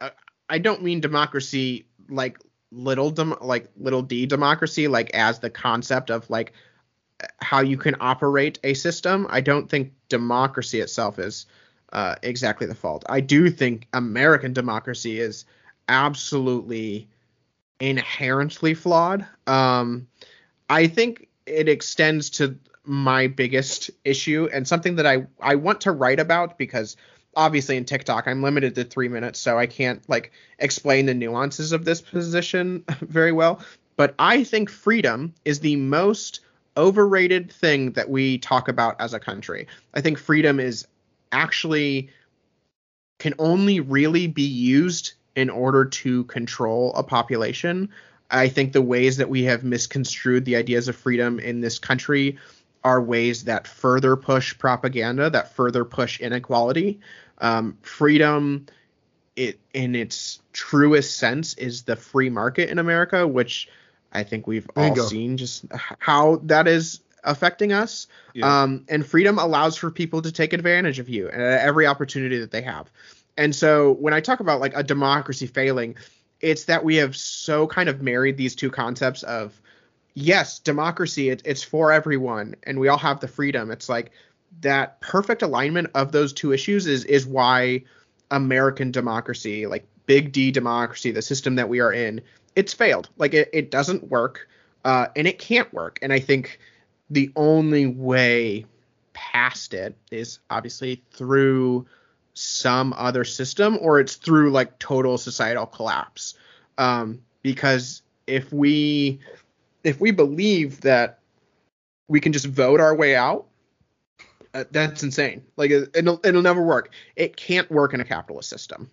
uh, I don't mean democracy like little dem- like little d democracy like as the concept of like uh, how you can operate a system. I don't think democracy itself is uh, exactly the fault. I do think American democracy is absolutely inherently flawed. Um, I think it extends to my biggest issue and something that I I want to write about because obviously in TikTok I'm limited to three minutes, so I can't like explain the nuances of this position very well. But I think freedom is the most overrated thing that we talk about as a country. I think freedom is actually can only really be used in order to control a population. I think the ways that we have misconstrued the ideas of freedom in this country are ways that further push propaganda, that further push inequality. Um, freedom, it in its truest sense, is the free market in America, which I think we've all seen just how that is affecting us. Yeah. Um, and freedom allows for people to take advantage of you at every opportunity that they have. And so when I talk about like a democracy failing, it's that we have so kind of married these two concepts of yes, democracy, it, it's for everyone, and we all have the freedom. It's like that perfect alignment of those two issues is is why American democracy, like big D democracy, the system that we are in, it's failed. Like it, it doesn't work, uh, and it can't work. And I think the only way past it is obviously through some other system or it's through like total societal collapse. Um, because if we if we believe that we can just vote our way out uh, that's insane. Like it'll, it'll never work. It can't work in a capitalist system.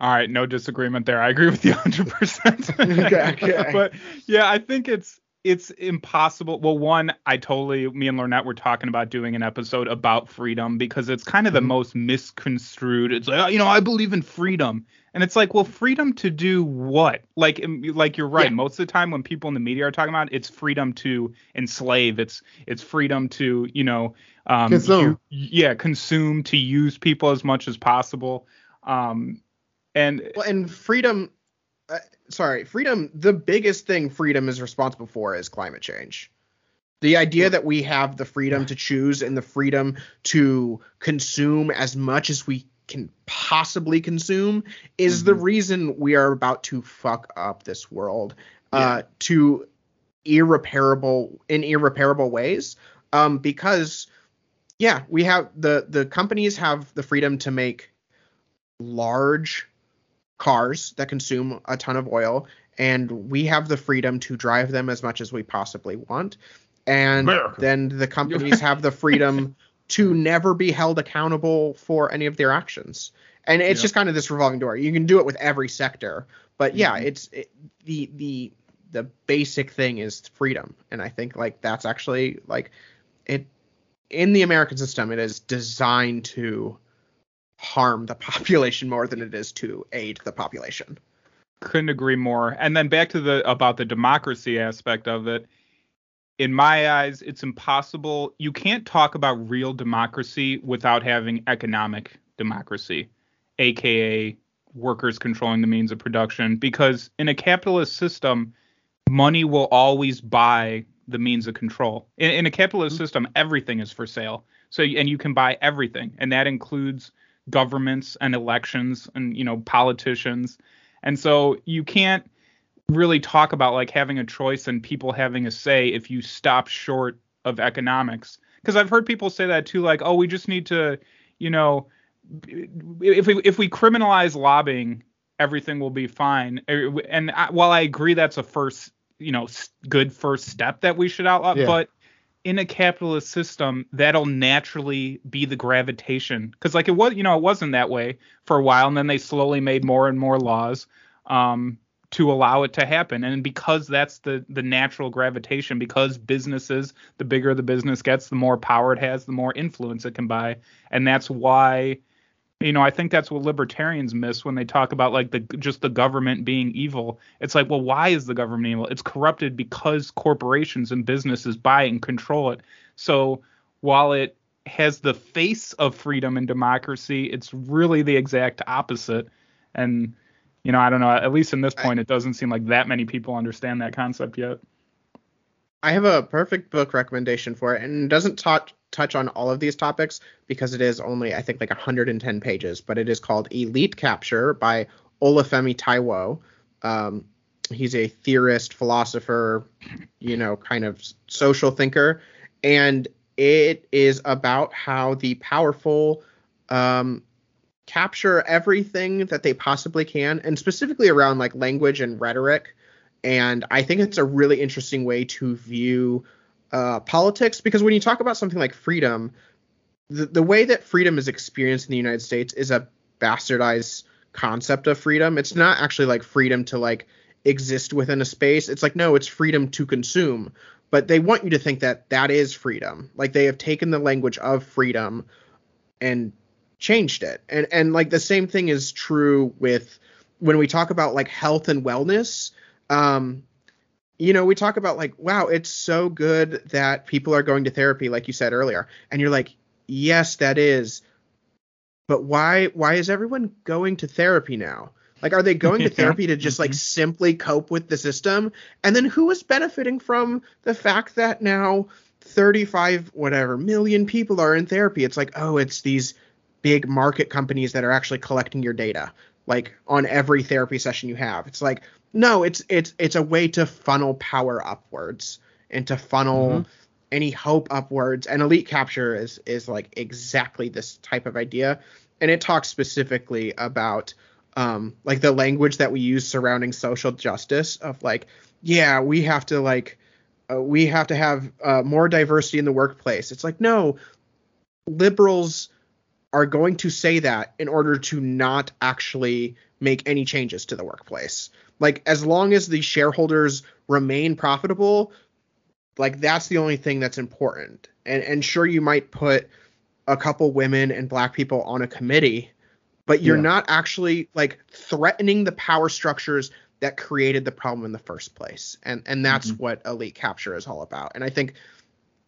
All right no disagreement there. I agree with you 100% okay, okay. but yeah i think it's it's impossible. Well, one, I totally, me and Lornett were talking about doing an episode about freedom because it's kind of the mm-hmm. most misconstrued. It's like, you know, I believe in freedom. And it's like, well, freedom to do what? Like, like you're right. Yeah. Most of the time when people in the media are talking about it, it's freedom to enslave. It's, it's freedom to, you know, um, consume. You, yeah, consume to use people as much as possible. Um, and, well, and freedom, uh, sorry, freedom. The biggest thing freedom is responsible for is climate change. The idea that we have the freedom to choose and the freedom to consume as much as we can possibly consume is mm-hmm. the reason we are about to fuck up this world uh, yeah. uh, to irreparable in irreparable ways. Um, because yeah, we have the the companies have the freedom to make large cars that consume a ton of oil, and we have the freedom to drive them as much as we possibly want. And America. then the companies have the freedom to never be held accountable for any of their actions. And it's yeah. just kind of this revolving door. You can do it with every sector, but yeah, mm-hmm. it's it, the the the basic thing is freedom, and I think like that's actually like it in the American system. It is designed to harm the population more than it is to aid the population. couldn't agree more. And then back to the about the democracy aspect of it. In my eyes, it's impossible. You can't talk about real democracy without having economic democracy, aka workers controlling the means of production. Because in a capitalist system, money will always buy the means of control. In, in a capitalist mm-hmm. system, everything is for sale. So and you can buy everything, and that includes governments and elections and you know politicians. And so you can't really talk about like having a choice and people having a say if you stop short of economics. Because I've heard people say that too, like, oh, we just need to, you know, if we if we criminalize lobbying, everything will be fine. Eh, and I, while I agree that's a first, you know, good first step that we should outlaw, yeah. but in a capitalist system, that'll naturally be the gravitation. Because like it was, you know, it wasn't that way for a while, and then they slowly made more and more laws um, to allow it to happen. And because that's the the natural gravitation, because businesses, the bigger the business gets, the more power it has, the more influence it can buy, and that's why you know, I think that's what libertarians miss when they talk about like the just the government being evil. It's like, well, why is the government evil? It's corrupted because corporations and businesses buy and control it. So while it has the face of freedom and democracy, it's really the exact opposite. And you know, I don't know. At least in this point, it doesn't seem like that many people understand that concept yet. I have a perfect book recommendation for it, and it doesn't talk touch on all of these topics because it is only I think like 110 pages, but it is called Elite Capture by Olufemi Taiwo. Um, he's a theorist, philosopher, you know, kind of social thinker, and it is about how the powerful um, capture everything that they possibly can, and specifically around like language and rhetoric. And I think it's a really interesting way to view uh, politics because when you talk about something like freedom, the, the way that freedom is experienced in the United States is a bastardized concept of freedom. It's not actually like freedom to like exist within a space. It's like no, it's freedom to consume. But they want you to think that that is freedom. Like they have taken the language of freedom and changed it. And and like the same thing is true with when we talk about like health and wellness. Um, you know, we talk about like, wow, it's so good that people are going to therapy, like you said earlier. And you're like, yes, that is. But why why is everyone going to therapy now? Like, are they going to therapy to just like mm-hmm. simply cope with the system? And then who is benefiting from the fact that now 35 whatever million people are in therapy? It's like, oh, it's these big market companies that are actually collecting your data, like on every therapy session you have. It's like, no, it's it's it's a way to funnel power upwards and to funnel mm-hmm. any hope upwards. And elite capture is is like exactly this type of idea. And it talks specifically about um like the language that we use surrounding social justice of like, yeah, we have to like uh, we have to have uh, more diversity in the workplace. It's like no, liberals are going to say that in order to not actually make any changes to the workplace. Like as long as the shareholders remain profitable, like that's the only thing that's important. And and sure you might put a couple women and black people on a committee, but you're yeah. not actually like threatening the power structures that created the problem in the first place. And and that's mm-hmm. what elite capture is all about. And I think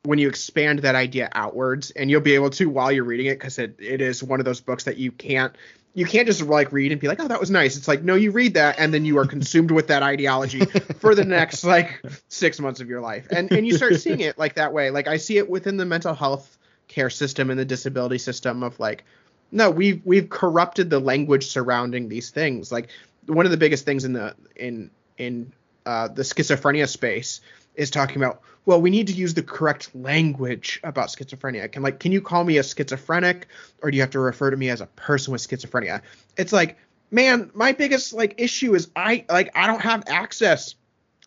when you expand that idea outwards and you'll be able to while you're reading it because it, it is one of those books that you can't you can't just like read and be like, oh, that was nice. It's like, no, you read that and then you are consumed with that ideology for the next like six months of your life. And and you start seeing it like that way. Like I see it within the mental health care system and the disability system of like, no, we've we've corrupted the language surrounding these things. Like one of the biggest things in the in in uh, the schizophrenia space is talking about well we need to use the correct language about schizophrenia. Can like can you call me a schizophrenic or do you have to refer to me as a person with schizophrenia? It's like man my biggest like issue is i like i don't have access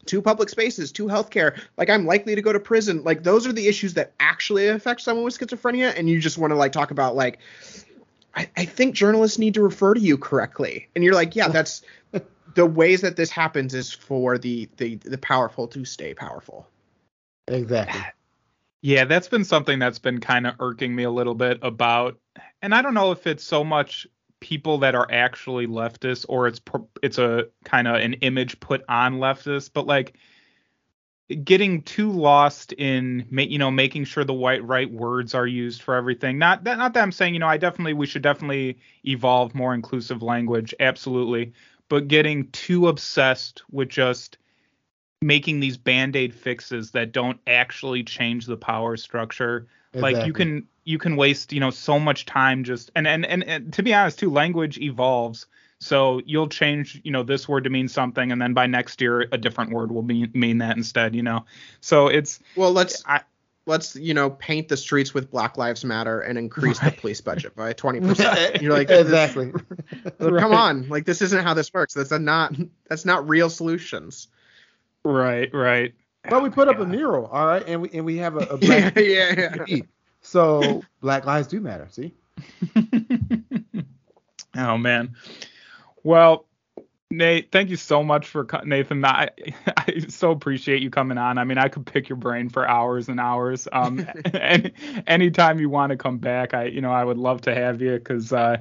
to public spaces to healthcare. Like i'm likely to go to prison. Like those are the issues that actually affect someone with schizophrenia and you just want to like talk about like I, I think journalists need to refer to you correctly. And you're like yeah that's the ways that this happens is for the the the powerful to stay powerful. Exactly. Yeah, that's been something that's been kind of irking me a little bit about and I don't know if it's so much people that are actually leftists or it's it's a kind of an image put on leftists, but like getting too lost in you know making sure the white right words are used for everything not that not that i'm saying you know i definitely we should definitely evolve more inclusive language absolutely but getting too obsessed with just making these band-aid fixes that don't actually change the power structure exactly. like you can you can waste you know so much time just and, and and and to be honest too language evolves so you'll change, you know, this word to mean something, and then by next year a different word will mean mean that instead, you know. So it's well, let's I, let's you know paint the streets with Black Lives Matter and increase right. the police budget by twenty percent. You're like exactly. right. Come on, like this isn't how this works. That's not that's not real solutions. Right, right. But we oh put up a mural, all right, and we and we have a, a black yeah, yeah, yeah. So Black Lives do matter. See. oh man. Well, Nate, thank you so much for Nathan. I I so appreciate you coming on. I mean, I could pick your brain for hours and hours. Um, and anytime you want to come back, I you know I would love to have you because uh,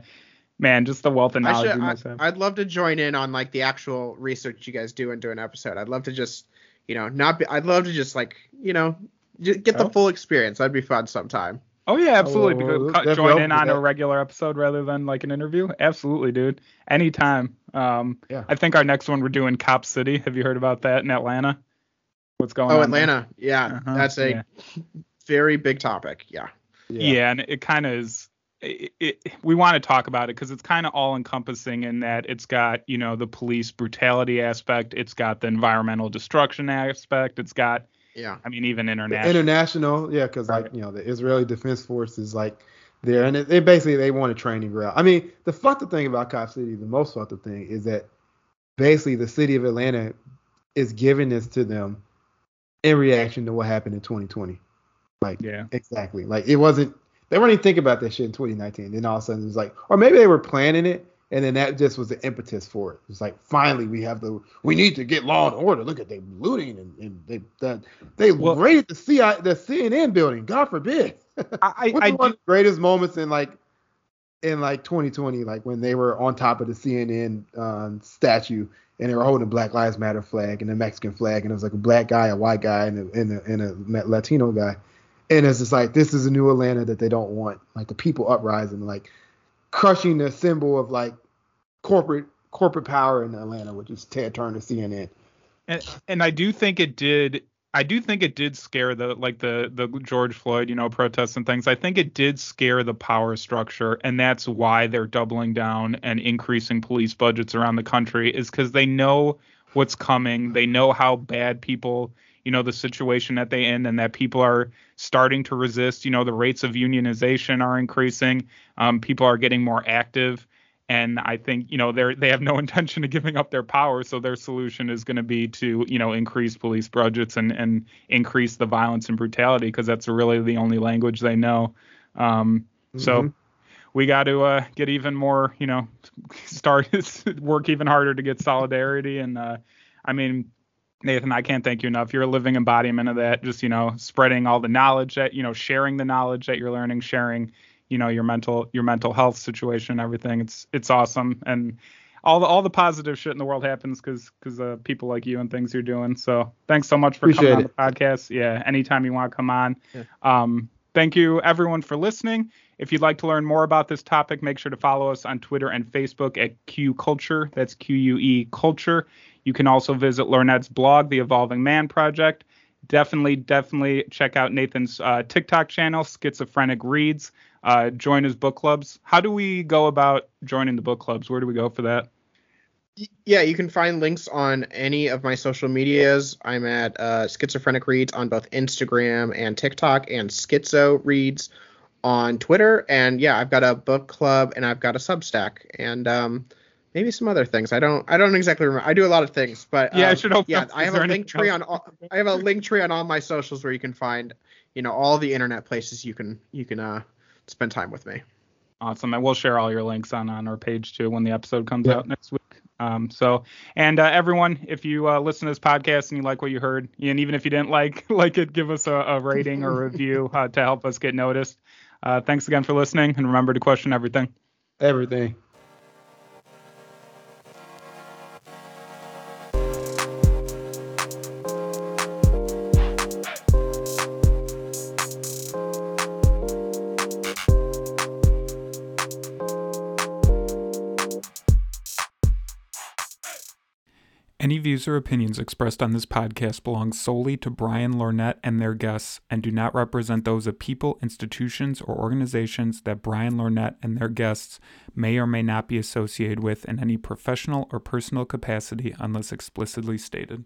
man, just the wealth of knowledge should, you must have. I'd love to join in on like the actual research you guys do and do an episode. I'd love to just you know not be. I'd love to just like you know get the oh. full experience. That'd be fun sometime. Oh yeah, absolutely. Oh, join in on a regular episode rather than like an interview. Absolutely, dude. Anytime. Um, yeah. I think our next one we're doing Cop City. Have you heard about that in Atlanta? What's going oh, on? Oh, Atlanta. There? Yeah, uh-huh. that's a yeah. very big topic. Yeah. Yeah, yeah and it kind of is. It, it, we want to talk about it because it's kind of all encompassing in that it's got you know the police brutality aspect, it's got the environmental destruction aspect, it's got yeah. I mean, even international. International, yeah, because right. like you know the Israeli Defense Force is like there, and they basically they want a training ground. I mean, the fucked up thing about Cop City, the most fucked up thing is that basically the city of Atlanta is giving this to them in reaction to what happened in 2020. Like, yeah, exactly. Like it wasn't. They weren't even thinking about that shit in 2019. Then all of a sudden it was like, or maybe they were planning it, and then that just was the impetus for it. It's like finally we have the we need to get law and order. Look at they looting and, and they that they well, raided the CI the CNN building. God forbid. I, I, one of the greatest moments in like in like 2020, like when they were on top of the CNN um, statue and they were holding a Black Lives Matter flag and a Mexican flag, and it was like a black guy, a white guy, and a, and a, and a Latino guy. And it's just like this is a new Atlanta that they don't want. Like the people uprising, like crushing the symbol of like corporate corporate power in Atlanta, which is Ted Turner, CNN. And and I do think it did. I do think it did scare the like the the George Floyd, you know, protests and things. I think it did scare the power structure, and that's why they're doubling down and increasing police budgets around the country is because they know what's coming. They know how bad people, you know, the situation that they in, and that people are starting to resist. You know, the rates of unionization are increasing. Um, people are getting more active and I think you know they they have no intention of giving up their power, so their solution is going to be to you know increase police budgets and and increase the violence and brutality because that's really the only language they know. Um, mm-hmm. So we got to uh, get even more, you know, start work even harder to get solidarity and uh, I mean. Nathan, I can't thank you enough. You're a living embodiment of that. Just you know, spreading all the knowledge that you know, sharing the knowledge that you're learning, sharing you know your mental your mental health situation and everything. It's it's awesome and all the all the positive shit in the world happens because because uh, people like you and things you're doing. So thanks so much for Appreciate coming on the podcast. Yeah, anytime you want to come on. Yeah. Um, thank you everyone for listening. If you'd like to learn more about this topic, make sure to follow us on Twitter and Facebook at Q Culture. That's Q U E Culture. You can also visit Lornett's blog, The Evolving Man Project. Definitely, definitely check out Nathan's uh, TikTok channel, Schizophrenic Reads uh, join his book clubs. How do we go about joining the book clubs? Where do we go for that? Yeah, you can find links on any of my social medias. I'm at uh, Schizophrenic Reads on both Instagram and TikTok, and Schizo Reads on Twitter. And yeah, I've got a book club and I've got a Substack and um, maybe some other things. I don't I don't exactly remember. I do a lot of things, but yeah, um, I should hope. Yeah, I have a link tree else? on all, I have a link tree on all my socials where you can find you know all the internet places you can you can uh spend time with me. Awesome. And we'll share all your links on, on our page too when the episode comes out next week. Um, so, and uh, everyone, if you uh, listen to this podcast and you like what you heard, and even if you didn't like like it, give us a, a rating or review uh, to help us get noticed. Uh, thanks again for listening, and remember to question everything. Everything. Views or opinions expressed on this podcast belong solely to Brian Lornett and their guests and do not represent those of people, institutions, or organizations that Brian Lornett and their guests may or may not be associated with in any professional or personal capacity unless explicitly stated.